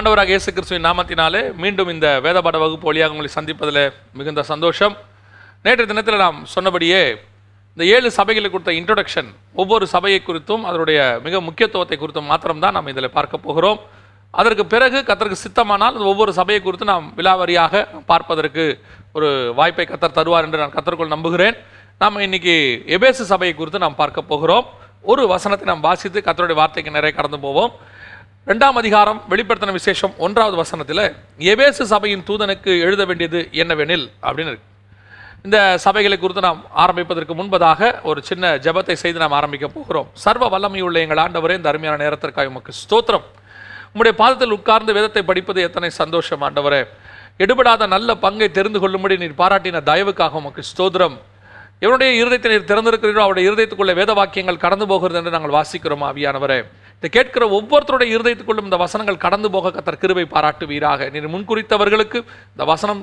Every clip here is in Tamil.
ஆண்டவராக இயேசு கிறிஸ்துவின் நாமத்தினாலே மீண்டும் இந்த வேதபாட வகுப்பு வழியாக உங்களை சந்திப்பதில் மிகுந்த சந்தோஷம். நேற்று தினத்தில் நாம் சொன்னபடியே இந்த ஏழு சபைகளுக்கு கொடுத்த இன்ட்ரொடக்ஷன் ஒவ்வொரு சபையை குறித்தும் அதனுடைய மிக முக்கியத்துவத்தை குறித்தும் மாத்திரம்தான் நாம் இதில் பார்க்க போகிறோம். அதற்கு பிறகு கத்தருக்கு சித்தமானால் அந்த ஒவ்வொரு சபையை குறித்து நாம் விலாவரியாக பார்ப்பதற்கு ஒரு வாய்ப்பை கத்தர் தருவார் என்று நான் கத்தருக்குள் நம்புகிறேன். நாம் இன்னைக்கு எபேசு சபையை குறித்து நாம் பார்க்க போகிறோம். ஒரு வசனத்தை நாம் வாசித்து கத்தருடைய வார்த்தைக்கு நிறைய கடந்து போவோம். ரெண்டாம் அதிகாரம் வெளிப்படுத்தின விசேஷம் ஒன்றாவது வசனத்தில் எபேசு சபையின் தூதனுக்கு எழுத வேண்டியது என்னவெனில் அப்படின்னு இருக்கு. இந்த சபைகளை குறித்து நாம் ஆரம்பிப்பதற்கு முன்பதாக ஒரு சின்ன ஜெபத்தை செய்து நாம் ஆரம்பிக்க போகிறோம். சர்வ வல்லமையுள்ள எங்கள் ஆண்டவரே இந்த அருமையான நேரத்திற்காக உமக்கு ஸ்தோத்திரம். உங்களுடைய பாதத்தில் உட்கார்ந்து வேதத்தை படிப்பது எத்தனை சந்தோஷம் ஆண்டவரே. எடுபடாத நல்ல பங்கை தெரிந்து கொள்ளும்படி நீர் பாராட்டின தயவுக்காக உமக்கு ஸ்தோத்திரம். எவனுடைய இருதயத்தை நீர் திறந்திருக்கிறீர்களோ அவருடைய இருதயத்துக்குள்ள வேத வாக்கியங்கள் கடந்து போகிறது என்று நாங்கள் வாசிக்கிறோம் ஆவியானவரே. இதை கேட்கிற ஒவ்வொருத்தருடைய இருதயத்துக்குள்ளும் இந்த வசனங்கள் கடந்து போக கத்தர் கிருபை பாராட்டுவீராக. நீர் முன்குறித்தவர்களுக்கு இந்த வசனம்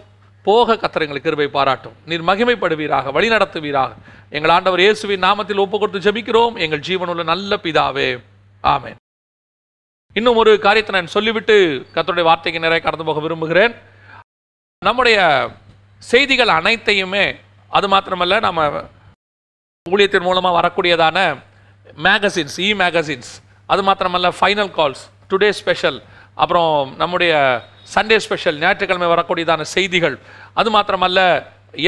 போக கத்தர் எங்களுக்கு கிருபை பாராட்டும். நீர் மகிமைப்படுவீராக வழி நடத்துவீராக. எங்கள் ஆண்டவர் இயேசுவின் நாமத்தில் ஒப்பு கொடுத்து ஜெபிக்கிறோம். எங்கள் ஜீவனுள்ள நல்ல பிதாவே. ஆமேன். இன்னும் ஒரு காரியத்தை நான் சொல்லிவிட்டு கத்தருடைய வார்த்தைக்கு நிறைய கடந்து போக விரும்புகிறேன். நம்முடைய செய்திகள் அனைத்தையுமே அது மாத்திரமல்ல நம்ம ஊழியத்தின் மூலமாக வரக்கூடியதான மேகசின்ஸ் இ மேகசின்ஸ் அது மாத்திரமல்ல ஃபைனல் கால்ஸ் டுடே ஸ்பெஷல் அப்புறம் நம்முடைய சண்டே ஸ்பெஷல் ஞாயிற்றுக்கிழமை வரக்கூடியதான செய்திகள். அது மாத்திரமல்ல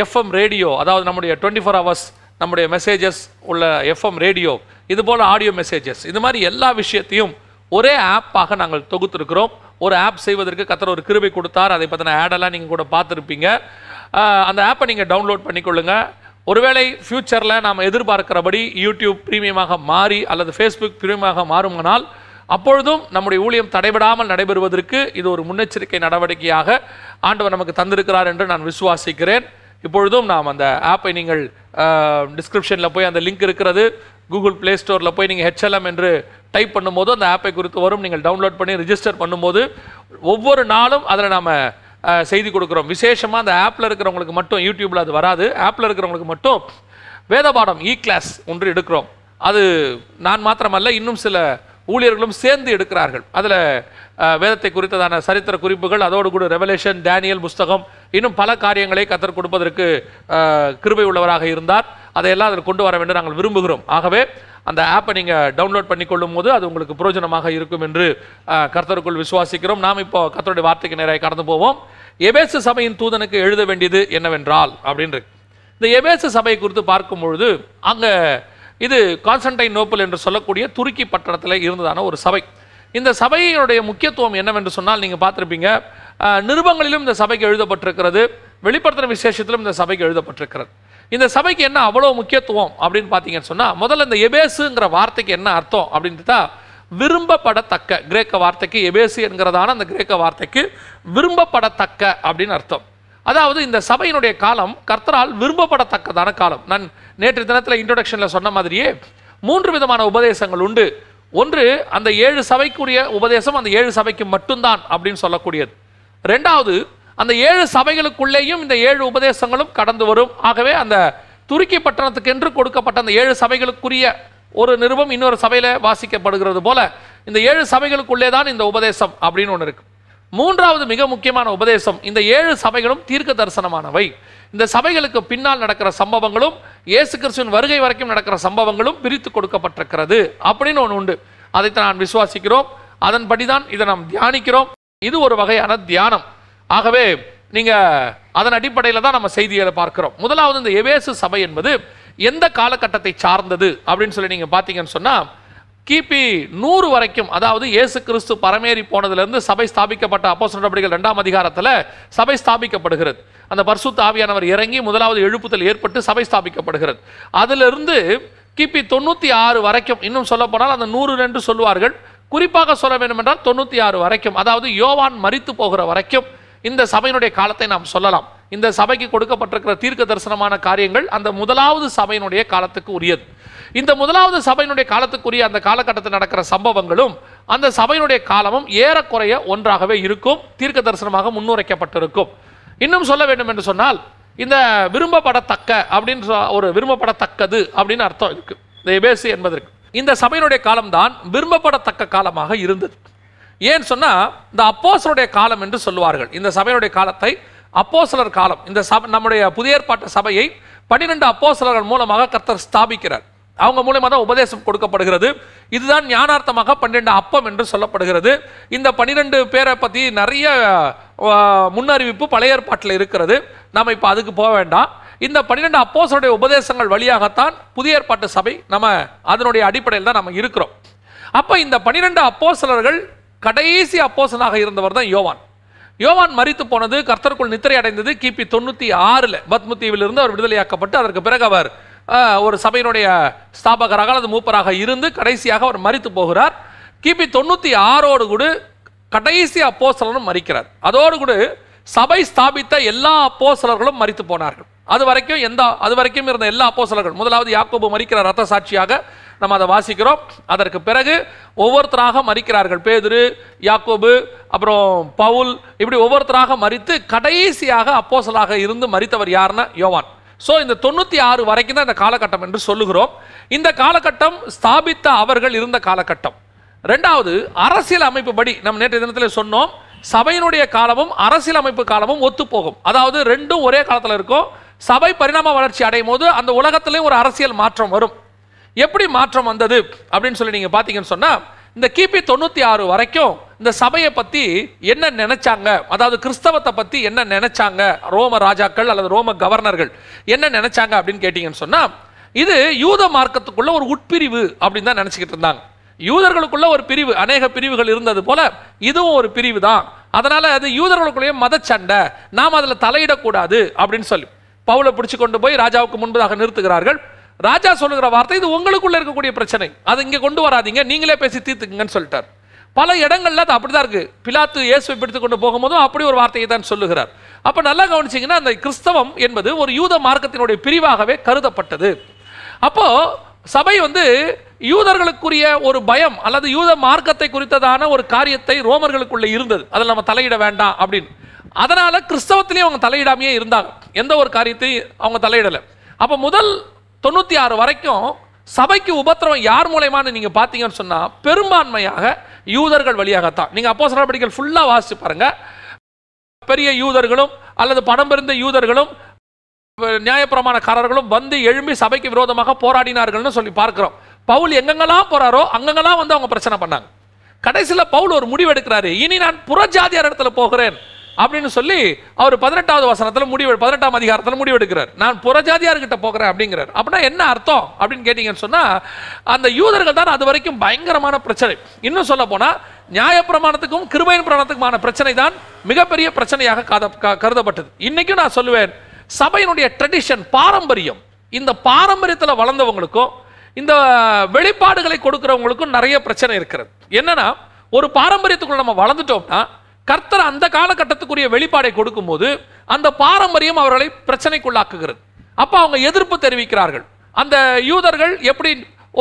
எஃப்எம் ரேடியோ அதாவது நம்முடைய டுவெண்ட்டி ஃபோர் ஹவர்ஸ் நம்முடைய மெசேஜஸ் உள்ள எஃப்எம் ரேடியோ இது போல் ஆடியோ மெசேஜஸ் இது மாதிரி எல்லா விஷயத்தையும் ஒரே ஆப்பாக நாங்கள் தொகுத்திருக்கிறோம். ஒரு ஆப் செய்வதற்கு கத்தர் ஒரு கிருபை கொடுத்தார். அதை பற்றின ஆடெல்லாம் நீங்கள் கூட பார்த்துருப்பீங்க. அந்த ஆப்பை நீங்கள் டவுன்லோட் பண்ணிக்கொள்ளுங்கள் ஒருவேளை ஃப்யூச்சரில் நாம் எதிர்பார்க்கிறபடி யூடியூப் பிரீமியமாக மாறி அல்லது ஃபேஸ்புக் ப்ரீமியமாக மாறுமானால் அப்பொழுதும் நம்முடைய ஊழியம் தடைபடாமல் நடைபெறுவதற்கு இது ஒரு முன்னெச்சரிக்கை நடவடிக்கையாக ஆண்டவர் நமக்கு தந்திருக்கிறார் என்று நான் விசுவாசிக்கிறேன். இப்பொழுதும் நாம் அந்த ஆப்பை நீங்கள் டிஸ்கிரிப்ஷனில் போய் அந்த லிங்க் இருக்கிறது கூகுள் ப்ளே ஸ்டோரில் போய் நீங்கள் ஹெச்எல்எம் என்று டைப் பண்ணும்போது அந்த ஆப்பை குறித்து வரும். நீங்கள் டவுன்லோட் பண்ணி ரிஜிஸ்டர் பண்ணும்போது ஒவ்வொரு நாளும் அதில் நாம் செய்தி கொடுக்குறோம். விசேஷமாக அந்த ஆப்பில் இருக்கிறவங்களுக்கு மட்டும் யூடியூப்பில் அது வராது. ஆப்பில் இருக்கிறவங்களுக்கு மட்டும் வேதபாடம் இ கிளாஸ் ஒன்று எடுக்கிறோம். அது நான் மாத்திரமல்ல இன்னும் சில ஊழியர்களும் சேர்ந்து எடுக்கிறார்கள். அதில் வேதத்தை குறித்ததான சரித்திர குறிப்புகள் அதோடு கூட ரெவலேஷன் டேனியல் புஸ்தகம் இன்னும் பல காரியங்களை கத்தர் கொடுப்பதற்கு கிருபை உள்ளவராக இருந்தார். அதையெல்லாம் அதில் கொண்டு வர வேண்டும் நாங்கள் விரும்புகிறோம். ஆகவே அந்த ஆப்பை நீங்கள் டவுன்லோட் பண்ணிக்கொள்ளும் போது அது உங்களுக்கு பிரயோஜனமாக இருக்கும் என்று கர்த்தருக்குள் விசுவாசிக்கிறோம். நாம் இப்போ கர்த்தருடைய வார்த்தைக்கு நிறைய கடந்து போவோம். எபேசு சபையின் தூதனுக்கு எழுத வேண்டியது என்னவென்றால் அப்படின்னு. இந்த எபேசு சபை குறித்து பார்க்கும் பொழுது அங்கே இது கான்ஸ்டன்டைன் நோப்பல் என்று சொல்லக்கூடிய துருக்கி பட்டணத்தில் இருந்ததான ஒரு சபை. இந்த சபையினுடைய முக்கியத்துவம் என்னவென்று சொன்னால் நீங்கள் பார்த்துருப்பீங்க நிருபங்களிலும் இந்த சபைக்கு எழுதப்பட்டிருக்கிறது வெளிப்படுத்தின விசேஷத்திலும் இந்த சபைக்கு எழுதப்பட்டிருக்கிறது. இந்த சபைக்கு என்ன அவ்வளோ முக்கியத்துவம் அப்படின்னு பார்த்தீங்கன்னு சொன்னால் முதல்ல இந்த எபேசுங்கிற வார்த்தைக்கு என்ன அர்த்தம் அப்படின்ட்டு விரும்பப்படத்தக்க கிரேக்க வார்த்தைக்கு எபேசு என்கிறதான அந்த கிரேக்க வார்த்தைக்கு விரும்பப்படத்தக்க அப்படின்னு அர்த்தம். அதாவது இந்த சபையினுடைய காலம் கர்த்தரால் விரும்பப்படத்தக்கதான காலம். நான் நேற்று தினத்தில் இன்ட்ரொடக்ஷனில் சொன்ன மாதிரியே மூன்று விதமான உபதேசங்கள் உண்டு. ஒன்று அந்த ஏழு சபைக்குரிய உபதேசம் அந்த ஏழு சபைக்கு மட்டும்தான் அப்படின்னு சொல்லக்கூடியது. ரெண்டாவது அந்த ஏழு சபைகளுக்குள்ளேயும் இந்த ஏழு உபதேசங்களும் கடந்து வரும். ஆகவே அந்த துருக்கி பட்டணத்துக்கென்று கொடுக்கப்பட்ட அந்த ஏழு சபைகளுக்குரிய ஒரு நிருபம் இன்னொரு சபையில் வாசிக்கப்படுகிறது போல இந்த ஏழு சபைகளுக்குள்ளே தான் இந்த உபதேசம் அப்படின்னு ஒன்று இருக்கு. மூன்றாவது மிக முக்கியமான உபதேசம் இந்த ஏழு சபைகளும் தீர்க்க தரிசனமானவை. இந்த சபைகளுக்கு பின்னால் நடக்கிற சம்பவங்களும் இயேசு கிறிஸ்துவின் வருகை வரைக்கும் நடக்கிற சம்பவங்களும் பிரித்து கொடுக்கப்பட்டிருக்கிறது அப்படின்னு ஒன்று உண்டு. அதைத்தான் நான் விசுவாசிக்கிறோம். அதன்படி தான் இதை நாம் தியானிக்கிறோம். இது ஒரு வகையான தியானம். ஆகவே நீங்கள் அதன் அடிப்படையில் தான் நம்ம செய்திகளை பார்க்கிறோம். முதலாவது இந்த எவேசு சபை என்பது எந்த காலகட்டத்தை சார்ந்தது அப்படின்னு சொல்லி நீங்கள் பார்த்தீங்கன்னு சொன்னால் கிபி நூறு வரைக்கும் அதாவது இயேசு கிறிஸ்து பரமேறி போனதுலேருந்து சபை ஸ்தாபிக்கப்பட்ட அப்போஸ் நடவடிக்கைகள் ரெண்டாம் அதிகாரத்தில் சபை ஸ்தாபிக்கப்படுகிறது. அந்த பர்சுத்த ஆவியானவர் இறங்கி முதலாவது எழுப்புதல் ஏற்பட்டு சபை ஸ்தாபிக்கப்படுகிறது. அதிலிருந்து கிபி தொண்ணூற்றி ஆறு வரைக்கும் இன்னும் சொல்ல போனால் அந்த நூறு என்று சொல்லுவார்கள். குறிப்பாக சொல்ல வேண்டும் என்றால் தொண்ணூற்றி ஆறு வரைக்கும் அதாவது யோவான் மரித்து போகிற வரைக்கும் இந்த சபையினுடைய காலத்தை நாம் சொல்லலாம். இந்த சபைக்கு கொடுக்கப்பட்டிருக்கிற தீர்க்க தரிசனமான காரியங்கள் அந்த முதலாவது சபையினுடைய காலத்துக்கு உரியது. இந்த முதலாவது சபையினுடைய காலத்துக்குரிய அந்த காலகட்டத்தில் நடக்கிற சம்பவங்களும் அந்த சபையினுடைய காலமும் ஏறக்குறைய ஒன்றாகவே இருக்கும் தீர்க்க தரிசனமாக முன்னுரைக்கப்பட்டிருக்கும். இன்னும் சொல்ல வேண்டும் என்று சொன்னால் இந்த விரும்பப்படத்தக்க அப்படின்னு சொ- ஒரு விரும்பப்படத்தக்கது அப்படின்னு அர்த்தம் இருக்கு. இந்த எபேசு என்பதற்கு. இந்த சபையினுடைய காலம்தான் விரும்பப்படத்தக்க காலமாக இருந்தது. ஏன்னு சொன்னால் இந்த அப்போஸ்தலருடைய காலம் என்று சொல்லுவார்கள். இந்த சபையினுடைய காலத்தை அப்போசலர் காலம் இந்த சபை நம்முடைய புதிய ஏற்பாட்டு சபையை பன்னிரெண்டு அப்போசலர்கள் மூலமாக கர்த்தர் ஸ்தாபிக்கிறார். அவங்க மூலமாக தான் உபதேசம் கொடுக்கப்படுகிறது. இதுதான் ஞானார்த்தமாக பன்னிரெண்டு அப்பம் என்று சொல்லப்படுகிறது. இந்த பன்னிரெண்டு பேரை பற்றி நிறைய முன்னறிவிப்பு பழைய ஏற்பாட்டில் இருக்கிறது. நம்ம இப்போ அதுக்கு போக வேண்டாம். இந்த பன்னிரெண்டு அப்போசருடைய உபதேசங்கள் வழியாகத்தான் புதிய ஏற்பாட்டு சபை நம்ம அதனுடைய அடிப்படையில் தான் நம்ம இருக்கிறோம். அப்போ இந்த பன்னிரெண்டு அப்போசலர்கள் கடைசி அப்போசனாக இருந்தவர் தான் யோவான். யோவான் மறித்து போனது கர்த்தருக்குள் நித்திரை அடைந்தது கிபி தொண்ணூற்றி ஆறில் பத்முத்தீவிலிருந்து அவர் விடுதலையாக்கப்பட்டு அதற்கு பிறகு அவர் ஒரு சபையினுடைய ஸ்தாபகராக அல்லது மூப்பராக இருந்து கடைசியாக அவர் மறித்து போகிறார். கிபி தொண்ணூற்றி ஆறோடு கூட கடைசி அப்போசலனும் மறிக்கிறார் அதோடு கூட சபை ஸ்தாபித்த எல்லா அப்போசலர்களும் மறித்து போனார்கள். அது வரைக்கும் எந்த அது வரைக்கும் இருந்த எல்லா அப்போசலர்கள் முதலாவது யாக்கோபு மறிக்கிறார் ரத்த சாட்சியாக நம்ம அதை வாசிக்கிறோம். அதற்கு பிறகு ஒவ்வொருத்தராக மறிக்கிறார்கள். பேதுரு யாக்கோபு அப்புறம் பவுல் இப்படி ஒவ்வொருத்தராக மறித்து கடைசியாக அப்போசலாக இருந்து மறித்தவர் யாருன்னா யோவான். ஸோ இந்த தொண்ணூற்றி ஆறு வரைக்கும் தான் இந்த காலகட்டம் என்று சொல்லுகிறோம். இந்த காலகட்டம் ஸ்தாபித்த அவர்கள் இருந்த காலகட்டம். ரெண்டாவது அரசியல் அமைப்பு படி நம்ம நேற்று தினத்தில் சொன்னோம். சபையினுடைய காலமும் அரசியல் அமைப்பு காலமும் ஒத்துப்போகும். அதாவது ரெண்டும் ஒரே காலத்தில் இருக்கும். சபை பரிணாம வளர்ச்சி அடையும் போது அந்த உலகத்திலையும் ஒரு அரசியல் மாற்றம் வரும். எப்படி மாற்றம் வந்தது அப்படின்னு சொல்லி நீங்கள் பார்த்தீங்கன்னு சொன்னால் இந்த கிபி தொண்ணூற்றி ஆறு வரைக்கும் இந்த சபையை பற்றி என்ன நினைச்சாங்க? அதாவது கிறிஸ்தவத்தை பற்றி என்ன நினைச்சாங்க? ரோம ராஜாக்கள் அல்லது ரோம கவர்னர்கள் என்ன நினைச்சாங்க அப்படின்னு கேட்டிங்கன்னு சொன்னால் இது யூத மார்க்கத்துக்குள்ள ஒரு உட்பிரிவு அப்படின்னு தான் நினச்சிக்கிட்டு இருந்தாங்க. யூதர்களுக்குள்ள ஒரு பிரிவு அநேக பிரிவுகள் இருந்தது போல இதுவும் ஒரு பிரிவு தான். அதனால் அது யூதர்களுக்குள்ளேயே மதச்சண்டை நாம் அதில் தலையிடக்கூடாது அப்படின்னு சொல்லி பவுலை பிடிச்சு கொண்டு போய் ராஜாவுக்கு முன்பதாக நிறுத்துகிறார்கள். ராஜா சொல்லுகிற வார்த்தை இது உங்களுக்குள்ள இருக்கக்கூடிய பிரச்சனை. அதை இங்கே கொண்டு வராதீங்க. நீங்களே பேசி தீர்த்துக்குங்கன்னு சொல்லிட்டார். பல இடங்கள்ல அது அப்படிதான் இருக்கு. பிலாத்து இயேசுவை பிடித்து கொண்டு போகும்போதும் அப்படி ஒரு வார்த்தையை தான் சொல்லுகிறார். அப்ப நல்லா கவனிச்சிங்கன்னா அந்த கிறிஸ்தவம் என்பது ஒரு யூத மார்க்கத்தினுடைய பிரிவாகவே கருதப்பட்டது. அப்போ சபை வந்து யூதர்களுக்குரிய ஒரு பயம் அல்லது யூத மார்க்கத்தை குறித்ததான ஒரு காரியத்தை ரோமர்களுக்குள்ளே இருந்தது. அதில் நம்ம தலையிட வேண்டாம் அப்படின்னு. அதனால கிறிஸ்தவத்திலேயே அவங்க தலையிடாமையே இருந்தாங்க. எந்த ஒரு காரியத்தையும் அவங்க தலையிடலை. அப்போ முதல் தொண்ணூற்றி ஆறு வரைக்கும் சபைக்கு உபத்திரவம் யார் மூலயமானு நீங்கள் பார்த்தீங்கன்னு சொன்னால் பெரும்பான்மையாக யூதர்கள் வழியாகத்தான். நீங்கள் அப்போ சிறப்படிகள் ஃபுல்லாக வாசித்து பாருங்கள் பெரிய யூதர்களும் அல்லது பணம் பெருந்த யூதர்களும் நியாயப்பிரமாணக்காரர்களும் வந்து எழும்பி சபைக்கு விரோதமாக போராடினார்கள்னு சொல்லி பார்க்கிறோம். பவுல் எங்கெங்கெல்லாம் போறாரோ அங்கங்கெல்லாம் வந்து அவங்க பிரச்சனை பண்ணாங்க. கடைசியில் பவுல் ஒரு முடிவு எடுக்கிறாரு. இனி நான் புறஜாதியார் இடத்துல போகிறேன். அப்படின்னு சொல்லி அவர் பதினெட்டாவது வசனத்தில் முடிவு பதினெட்டாம் அதிகாரத்தில் முடிவு எடுக்கிறார் நான் புறஜாதியார்கிட்ட போகிறேன் அப்படிங்கிறார். அப்படின்னா என்ன அர்த்தம் அப்படின்னு கேட்டிங்கன்னு சொன்னால் அந்த யூதர்கள் தான் அது வரைக்கும் பயங்கரமான பிரச்சனை. இன்னும் சொல்ல போனால் நியாயப்பிரமாணத்துக்கும் கிருபையின் பிரமாணத்துக்குமான பிரச்சனை தான் மிகப்பெரிய பிரச்சனையாக காத- கருதப்பட்டது. இன்றைக்கும் நான் சொல்லுவேன் சபையினுடைய ட்ரெடிஷன் பாரம்பரியம் இந்த பாரம்பரியத்தில் வளர்ந்தவங்களுக்கும் இந்த வெளிப்பாடுகளை கொடுக்குறவங்களுக்கும் நிறைய பிரச்சனை இருக்கிறது. என்னன்னா ஒரு பாரம்பரியத்துக்குள்ள நம்ம வளர்ந்துட்டோம்னா கர்த்தர் அந்த காலகட்டத்துக்குரிய வெளிப்பாடை கொடுக்கும்போது அந்த பாரம்பரியம் அவர்களை பிரச்சனைக்குள்ளாக்குகிறது. அப்போ அவங்க எதிர்ப்பு தெரிவிக்கிறார்கள். அந்த யூதர்கள் எப்படி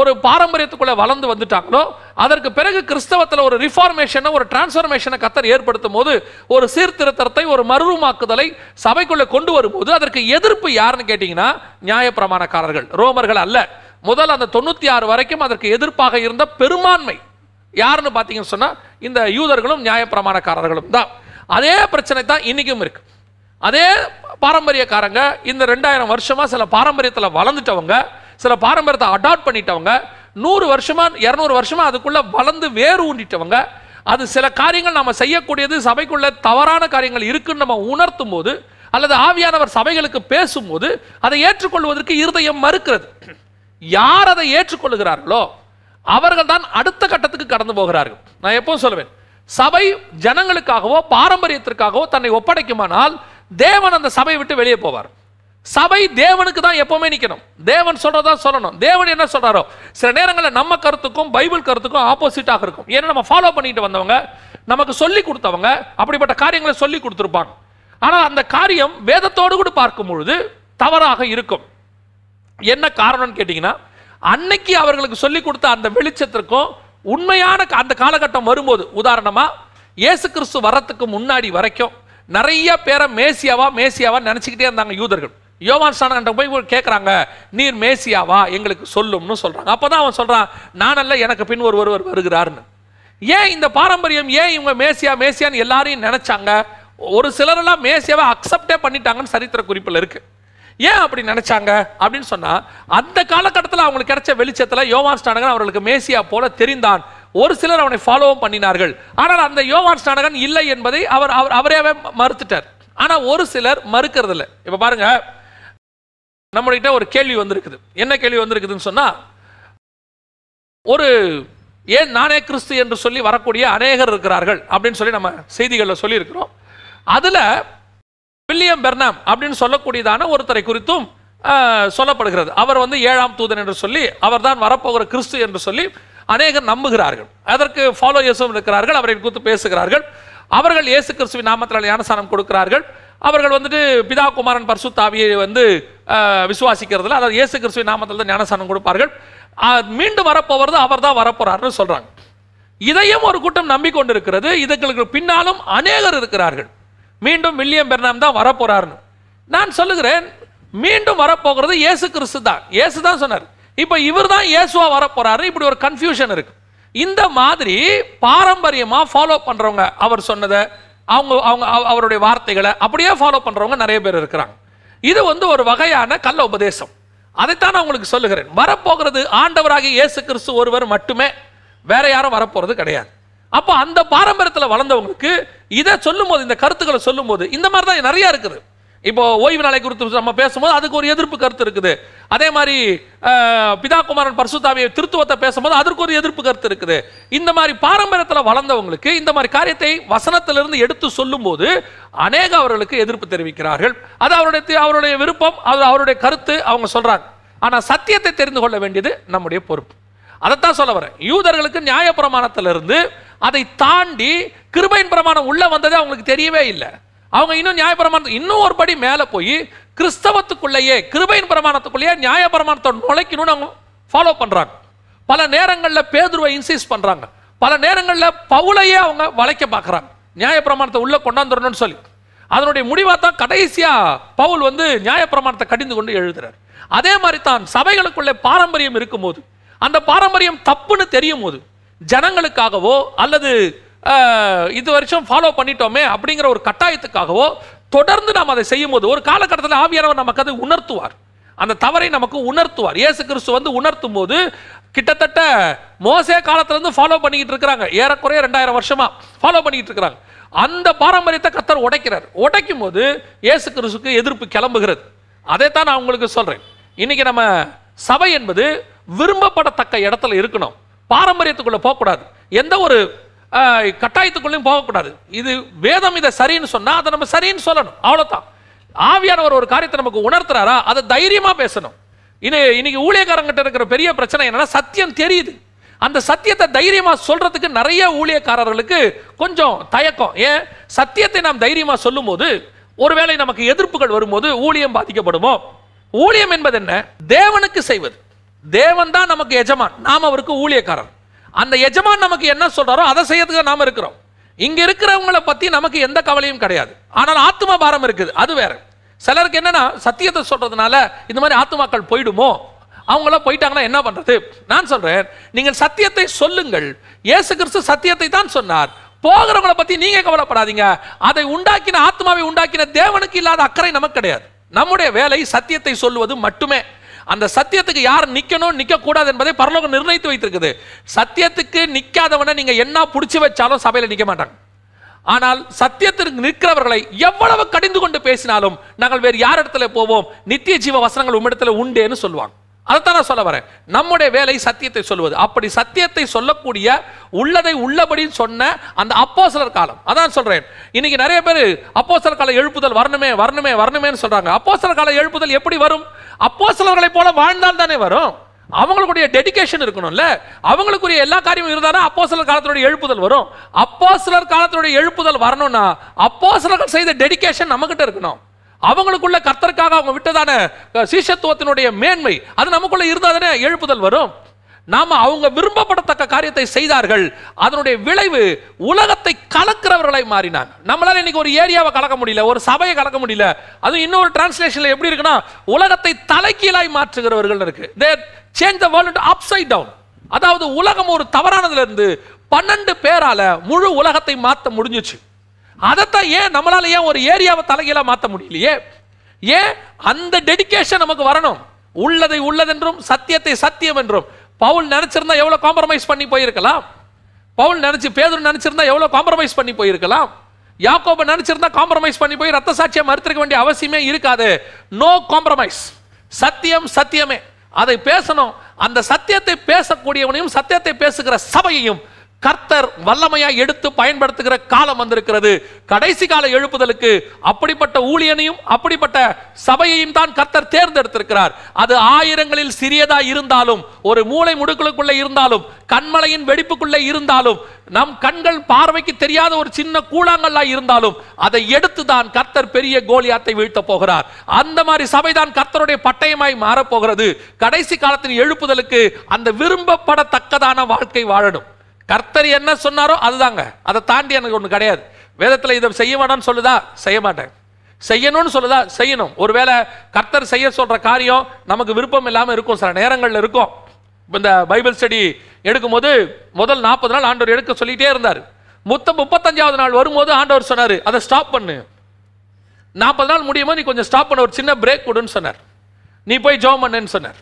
ஒரு பாரம்பரியத்துக்குள்ளே வளர்ந்து வந்துட்டாங்களோ அதற்கு பிறகு கிறிஸ்தவத்தில் ஒரு ரிஃபார்மேஷனை ஒரு டிரான்ஸ்ஃபர்மேஷனை கத்தர் ஏற்படுத்தும் போது ஒரு சீர்திருத்தத்தை ஒரு மறுரூமாக்குதலை சபைக்குள்ளே கொண்டு வரும்போது அதற்கு எதிர்ப்பு யாருன்னு கேட்டிங்கன்னா நியாயப்பிரமாணக்காரர்கள் ரோமர்கள் அல்ல. முதல் அந்த தொண்ணூற்றி ஆறு வரைக்கும் அதற்கு எதிர்ப்பாக இருந்த பெரும்பான்மை. யாருன்னு பார்த்தீங்கன்னு சொன்னால் இந்த யூதர்களும் நியாயப்பிரமாணக்காரர்களும் தான். அதே பிரச்சனை தான் இன்றைக்கும் இருக்கு. அதே பாரம்பரியக்காரங்க இந்த ரெண்டாயிரம் வருஷமாக சில பாரம்பரியத்தில் வளர்ந்துட்டவங்க சில பாரம்பரியத்தை அடாப்ட் பண்ணிட்டவங்க நூறு வருஷமாக இரநூறு வருஷமாக அதுக்குள்ளே வளர்ந்து வேறு ஊண்டிட்டவங்க அது சில காரியங்கள் நம்ம செய்யக்கூடியது சபைக்குள்ள தவறான காரியங்கள் இருக்குன்னு நம்ம உணர்த்தும் போது அல்லது ஆவியானவர் சபைகளுக்கு பேசும்போது அதை ஏற்றுக்கொள்வதற்கு இருதயம் மறுக்கிறது. யார் அதை ஏற்றுக்கொள்கிறார்களோ அவர்கள் தான் அடுத்த கட்டத்துக்கு கடந்து போகிறார்கள். நான் எப்பவும் சொல்லுவேன் சபை ஜனங்களுக்காகவோ பாரம்பரியத்திற்காகவோ தன்னை ஒப்படைக்குமானால் தேவன் அந்த சபையை விட்டு வெளியே போவார். சபை தேவனுக்கு தான் எப்பவுமே நிற்கணும் தேவன் சொல்றதா சொல்லணும். தேவன் என்ன சொல்றாரோ? சில நேரங்களில் நம்ம கருத்துக்கும் பைபிள் கருத்துக்கும் ஆப்போசிட்டாக இருக்கும். ஏன்னா நம்ம ஃபாலோ பண்ணிட்டு வந்தவங்க நமக்கு சொல்லி கொடுத்தவங்க அப்படிப்பட்ட காரியங்களை சொல்லி கொடுத்துருப்பாங்க. ஆனால் அந்த காரியம் வேதத்தோடு கூட பார்க்கும் பொழுது தவறாக இருக்கும். என்ன காரணம்னு கேட்டிங்கன்னா அன்னைக்கு அவர்களுக்கு சொல்லிக் கொடுத்த அந்த வெளிச்சத்திற்கும் உண்மையான அந்த காலகட்டம் வரும்போது உதாரணமா இயேசு கிறிஸ்து வரத்துக்கு முன்னாடி வரைக்கும் நிறைய பேரை மேசியாவா மேசியாவா நினச்சிக்கிட்டே இருந்தாங்க யூதர்கள். யோவான் ஸ்நானகன்ட்ட போய் கேட்குறாங்க நீர் மேசியாவா? எங்களுக்கு சொல்லும்னு சொல்றாங்க. அப்பதான் அவன் சொல்றான் நானல்ல எனக்கு பின் ஒரு ஒருவர் வருகிறாருன்னு ஏன் இந்த பாரம்பரியம் ஏன் இவங்க மேசியா மேசியான்னு எல்லாரையும் நினைச்சாங்க? ஒரு சிலரெல்லாம் மேசியாவை அக்செப்டே பண்ணிட்டாங்கன்னு சரித்திர குறிப்பில் இருக்குது ஏன் அப்படி நினைச்சாங்க அப்படின்னு சொன்னா அந்த காலகட்டத்தில் அவங்களுக்கு கிடைச்ச வெளிச்சத்துல யோவான் ஸ்டானகன் அவர்களுக்கு மேசியா போல தெரிந்தான். ஒரு சிலர் அவனை ஃபாலோவும் பண்ணினார்கள். ஆனால் அந்த யோவான் ஸ்டானகன் இல்லை என்பதை அவர் அவர் அவரே மறுத்துட்டார். ஆனால் ஒரு சிலர் மறுக்கிறது இல்லை இப்போ பாருங்க நம்மகிட்ட ஒரு கேள்வி வந்திருக்குது. என்ன கேள்வி வந்திருக்குதுன்னு சொன்னா ஒரு ஏன் நானே கிறிஸ்து என்று சொல்லி வரக்கூடிய அநேகர் இருக்கிறார்கள் அப்படின்னு சொல்லி நம்ம செய்திகளில் சொல்லியிருக்கிறோம். அதில் வில்லியம் பெர்னாம் அப்படின்னு சொல்லக்கூடியதான ஒருத்தரை குறித்தும் சொல்லப்படுகிறது. அவர் வந்து ஏழாம் தூதன் என்று சொல்லி அவர்தான் வரப்போகிற கிறிஸ்து என்று சொல்லி அநேகர் நம்புகிறார்கள். அதற்கு ஃபாலோயர்ஸும் இருக்கிறார்கள் அவரை குறித்து பேசுகிறார்கள். அவர்கள் இயேசு கிறிஸ்துவின் நாமத்தினால் ஞானசானம் கொடுக்கிறார்கள். அவர்கள் வந்துட்டு பிதா குமாரன் பர்சுத்தாவியை வந்து விசுவாசிக்கிறதுல அதாவது இயேசு கிறிஸ்துவின் நாமத்தில் தான் ஞானசானம் கொடுப்பார்கள். மீண்டும் வரப்போவது அவர் தான் வரப்போறாருன்னு சொல்கிறாங்க இதையும் ஒரு கூட்டம் நம்பிக்கொண்டிருக்கிறது. இதுகளுக்கு பின்னாலும் அநேகர் இருக்கிறார்கள். மீண்டும் வில்லியம் பெர்னாம் தான் வரப்போறாருன்னு. நான் சொல்லுகிறேன் மீண்டும் வரப்போகிறது இயேசு கிறிஸ்து தான். இயேசு தான் சொன்னார். இப்போ இவர் தான் இயேசுவா வரப்போறாரு இப்படி ஒரு கன்ஃபியூஷன் இருக்கு. இந்த மாதிரி பாரம்பரியமாக ஃபாலோ பண்ணுறவங்க அவர் சொன்னதை அவங்க அவங்க அவருடைய வார்த்தைகளை அப்படியே ஃபாலோ பண்ணுறவங்க நிறைய பேர் இருக்கிறாங்க. இது வந்து ஒரு வகையான கள்ள உபதேசம். அதைத்தான் நான் உங்களுக்கு சொல்லுகிறேன். வரப்போகிறது ஆண்டவராகிய இயேசு கிறிஸ்து ஒருவர் மட்டுமே வேற யாரும் வரப்போகிறது கிடையாது. அப்போ அந்த பாரம்பரியத்தில் வளர்ந்தவங்களுக்கு இதை சொல்லும்போது இந்த கருத்துக்களை சொல்லும்போது இந்த மாதிரி தான் நிறைய இருக்குது. இப்போ ஓய்வு நாளை குறித்து நம்ம பேசும்போது அதுக்கு ஒரு எதிர்ப்பு கருத்து இருக்குது. அதே மாதிரி பிதாகுமாரன் பிதா குமாரன் திருத்துவத்தை பேசும்போது அதற்கு ஒரு எதிர்ப்பு கருத்து இருக்குது. இந்த மாதிரி பாரம்பரியத்தில் வளர்ந்தவங்களுக்கு இந்த மாதிரி காரியத்தை வசனத்திலிருந்து எடுத்து சொல்லும்போது அநேக அவர்களுக்கு எதிர்ப்பு தெரிவிக்கிறார்கள். அது அவருடைய அவருடைய விருப்பம் அது அவருடைய கருத்து அவங்க சொல்றாங்க. ஆனால் சத்தியத்தை தெரிந்து கொள்ள வேண்டியது நம்முடைய பொறுப்பு. அதைத்தான் சொல்ல வரேன். யூதர்களுக்கு நியாயப்பிரமாணத்திலிருந்து அதை தாண்டி கிருபையின் பிரமாணம் உள்ளே வந்ததே அவங்களுக்கு தெரியவே இல்லை. அவங்க இன்னும் நியாயப்பிரமாணம் இன்னும் ஒரு படி மேலே போய் கிறிஸ்தவத்துக்குள்ளேயே கிருபையின் பிரமாணத்துக்குள்ளேயே நியாயப்பிரமாணத்தை நுழைக்கணும்னு அவங்க ஃபாலோ பண்ணுறாங்க பல நேரங்களில் பேதுருவை இன்சீஸ் பண்ணுறாங்க பல நேரங்களில் பவுலையே அவங்க வளைக்க நியாய நியாயப்பிரமாணத்தை உள்ளே கொண்டாந்துடணும்னு சொல்லி. அதனுடைய முடிவாக தான் கடைசியாக பவுல் வந்து நியாயப்பிரமாணத்தை கடிந்து கொண்டு எழுதுறார். அதே மாதிரி தான் சபைகளுக்குள்ளே பாரம்பரியம் இருக்கும்போது அந்த பாரம்பரியம் தப்புன்னு தெரியும் போது ஜனங்களுக்காகவோ அல்லது இது வருஷம் ஃபாலோ பண்ணிட்டோமே அப்படிங்கிற ஒரு கட்டாயத்துக்காகவோ தொடர்ந்து நாம் அதை செய்யும் போது ஒரு காலகட்டத்தில் ஆவியானவர் நமக்கு அதை உணர்த்துவார். அந்த தவறை நமக்கு உணர்த்துவார். இயேசு கிறிஸ்து வந்து உணர்த்தும் போது கிட்டத்தட்ட மோசே காலத்திலேருந்து ஃபாலோ பண்ணிக்கிட்டு இருக்கிறாங்க. ஏறக்குறைய ரெண்டாயிரம் வருஷமாக ஃபாலோ பண்ணிக்கிட்டு இருக்கிறாங்க. அந்த பாரம்பரியத்தை கத்தர் உடைக்கிறார். உடைக்கும் போது இயேசு கிறிஸ்துக்கு எதிர்ப்பு கிளம்புகிறது. அதைத்தான் நான் உங்களுக்கு சொல்கிறேன் இன்னைக்கு நம்ம சபை என்பது விரும்பப்படத்தக்க இடத்துல இருக்கணும். பாரம்பரியத்துக்குள்ள போகக்கூடாது. எந்த ஒரு கட்டாயத்துக்குள்ளேயும் போகக்கூடாது. இது வேதம் இதை சரின்னு சொன்னா அதை நம்ம சரின்னு சொல்லணும். அவ்வளோதான் ஆவியானவர் ஒரு காரியத்தை நமக்கு உணர்த்துறாரா? அதை தைரியமா பேசணும். இனி இன்னைக்கு ஊழியக்காரங்கிட்ட இருக்கிற பெரிய பிரச்சனை என்னன்னா சத்தியம் தெரியுது. அந்த சத்தியத்தை தைரியமா சொல்றதுக்கு நிறைய ஊழியக்காரர்களுக்கு கொஞ்சம் தயக்கம். ஏன்? சத்தியத்தை நாம் தைரியமா சொல்லும்போது ஒருவேளை நமக்கு எதிர்ப்புகள் வரும்போது ஊழியம் பாதிக்கப்படுமோ? ஊழியம் என்பது என்ன? தேவனுக்கு செய்வது. தேவன் தான் நமக்கு எஜமான். நாம் அவருக்கு ஊழியக்காரர். அந்த எஜமான் நமக்கு என்ன சொல்கிறாரோ அதை செய்யறதுக்கு நாம் இருக்கிறோம். இங்கே இருக்கிறவங்கள பற்றி நமக்கு எந்த கவலையும் கிடையாது. ஆனால் ஆத்மா பாரம் இருக்குது. அது வேற. சிலருக்கு என்னென்னா சத்தியத்தை சொல்கிறதுனால இந்த மாதிரி ஆத்துமாக்கள் போயிடுமோ? அவங்களாம் போயிட்டாங்கன்னா என்ன பண்ணுறது நான் சொல்கிறேன் நீங்கள் சத்தியத்தை சொல்லுங்கள். இயேசு கிறிஸ்து சத்தியத்தை தான் சொன்னார். போகிறவங்கள பற்றி நீங்கள் கவலைப்படாதீங்க. அதை உண்டாக்கின ஆத்மாவை உண்டாக்கின தேவனுக்கு இல்லாத அக்கறை நமக்கு கிடையாது. நம்முடைய வேலை சத்தியத்தை சொல்லுவது மட்டுமே. அந்த சத்தியத்துக்கு யார் நிற்கணும் நிற்கக்கூடாது கூடாது என்பதை பரலோகம் நிர்ணயித்து வைத்திருக்குது. சத்தியத்துக்கு நிற்காதவனை நீங்கள் என்ன பிடிச்சி வச்சாலும் சபையில் நிற்க மாட்டாங்க. ஆனால் சத்தியத்திற்கு நிற்கிறவர்களை எவ்வளவு கடிந்து கொண்டு பேசினாலும் நாங்கள் வேறு யார் இடத்துல போவோம்? நித்திய ஜீவ வசனங்கள் உம்மிடத்தில் உண்டேன்னு சொல்லுவாங்க. அதைத்தான் நான் சொல்ல வரேன். நம்முடைய வேலை சத்தியத்தை சொல்வது. அப்படி சத்தியத்தை சொல்லக்கூடிய உள்ளதை உள்ளபடி சொன்ன அந்த அப்போஸ்தலர் காலம். அதான் சொல்றேன். இன்னைக்கு நிறைய பேர் அப்போஸ்தலர் கால எழுப்புதல் வரணுமே வரணுமே வரணுமேன்னு சொல்றாங்க. அப்போஸ்தலர் கால எழுப்புதல் எப்படி வரும்? அப்போஸ்தலர்களை போல வாழ்ந்தால் தானே வரும். அவங்களுடைய டெடிகேஷன் இருக்கணும்ல. அவங்களுக்குரிய எல்லா காரியமும் இருந்தாலும் அப்போஸ்தலர் காலத்தினுடைய எழுப்புதல் வரும். அப்போஸ்தலர் காலத்தினுடைய எழுப்புதல் வரணும்னா அப்போஸ்தலர்கள் செய்த டெடிகேஷன் நம்மகிட்ட இருக்கணும். அவங்களுக்குள்ள கர்த்தருக்காக அவங்க விட்டதான சீஷத்துவத்தினுடைய மேன்மை அது நமக்குள்ள இருந்தாதானே எழுப்புதல் வரும்? நாம அவங்க விரும்பப்படத்தக்க காரியத்தை செய்தார்கள் அதனுடைய விளைவு உலகத்தை கலக்கிறவர்களை மாறினாங்க நம்மளால இன்னைக்கு ஒரு ஏரியாவை கலக்க முடியல ஒரு சபையை கலக்க முடியல அது இன்னொரு டிரான்ஸ்லேஷன்ல எப்படி இருக்குன்னா உலகத்தை தலைக்கீழாய் மாற்றுகிறவர்கள் இருக்கு. They change the world upside down அதாவது உலகம் ஒரு தவறானதுல இருந்து பன்னெண்டு பேரால முழு உலகத்தை மாற்ற முடிஞ்சுச்சு. அதைத்தான் ஏன் நம்மளால ஏன் ஒரு ஏரியாவை தலைகீழா மாற்ற முடியலையே? ஏன் அந்த டெடிகேஷன் நமக்கு வரணும்? உள்ளதை உள்ளதென்றும் சத்தியத்தை சத்தியம் என்றும். பவுல் நினைச்சிருந்தா எவ்வளவு காம்ப்ரமைஸ் பண்ணி போயிருக்கலாம்? பவுல் நினைச்சு பேதர் நினைச்சிருந்தா எவ்வளவு காம்ப்ரமைஸ் பண்ணி போயிருக்கலாம்? யாக்கோப நினைச்சிருந்தா காம்ப்ரமைஸ் பண்ணி போய் ரத்த சாட்சியை மறுத்திருக்க வேண்டிய அவசியமே இருக்காது. நோ காம்ப்ரமைஸ் சத்தியம் சத்தியமே. அதை பேசணும். அந்த சத்தியத்தை பேசக்கூடியவனையும் சத்தியத்தை பேசுகிற சபையையும் கர்த்தர் வல்லமையா எடுத்து பயன்படுத்துகிற காலம் வந்திருக்கிறது. கடைசி கால எழுப்புதலுக்கு அப்படிப்பட்ட ஊழியனையும் அப்படிப்பட்ட சபையையும் தான் கர்த்தர் தேர்ந்தெடுத்திருக்கிறார். அது ஆயிரங்களில் சிறியதா இருந்தாலும் ஒரு மூளை முடுக்கலுக்குள்ளே இருந்தாலும் கண்மலையின் வெடிப்புக்குள்ளே இருந்தாலும் நம் கண்கள் பார்வைக்கு தெரியாத ஒரு சின்ன கூழாங்கல்லா இருந்தாலும் அதை எடுத்து தான் கர்த்தர் பெரிய கோலியாத்தை வீழ்த்த போகிறார். அந்த மாதிரி சபைதான் கர்த்தருடைய பட்டயமாய் மாறப்போகிறது கடைசி காலத்தின் எழுப்புதலுக்கு அந்த விரும்பப்படத்தக்கதான வாழ்க்கை வாழணும். கர்த்தர் என்ன சொன்னாரோ அதுதாங்க. அதை தாண்டி எனக்கு ஒன்று கிடையாது. வேதத்தில் இதை செய்ய வேணாம்னு சொல்லுதா? செய்ய மாட்டேன். செய்யணும்னு சொல்லுதா? செய்யணும். ஒருவேளை கர்த்தர் செய்ய சொல்கிற காரியம் நமக்கு விருப்பம் இல்லாமல் இருக்கும். சில நேரங்களில் இருக்கும். இந்த பைபிள் ஸ்டடி எடுக்கும்போது முதல் நாற்பது நாள் ஆண்டவர் எடுக்க சொல்லிகிட்டே இருந்தார். மொத்த முப்பத்தஞ்சாவது நாள் வரும்போது ஆண்டவர் சொன்னார் அதை ஸ்டாப் பண்ணு. நாற்பது நாள் முடியுமோ நீ கொஞ்சம் ஸ்டாப் பண்ண. ஒரு சின்ன பிரேக் கொடுன்னு சொன்னார். நீ போய் ஜோம் பண்ணுன்னு சொன்னார்.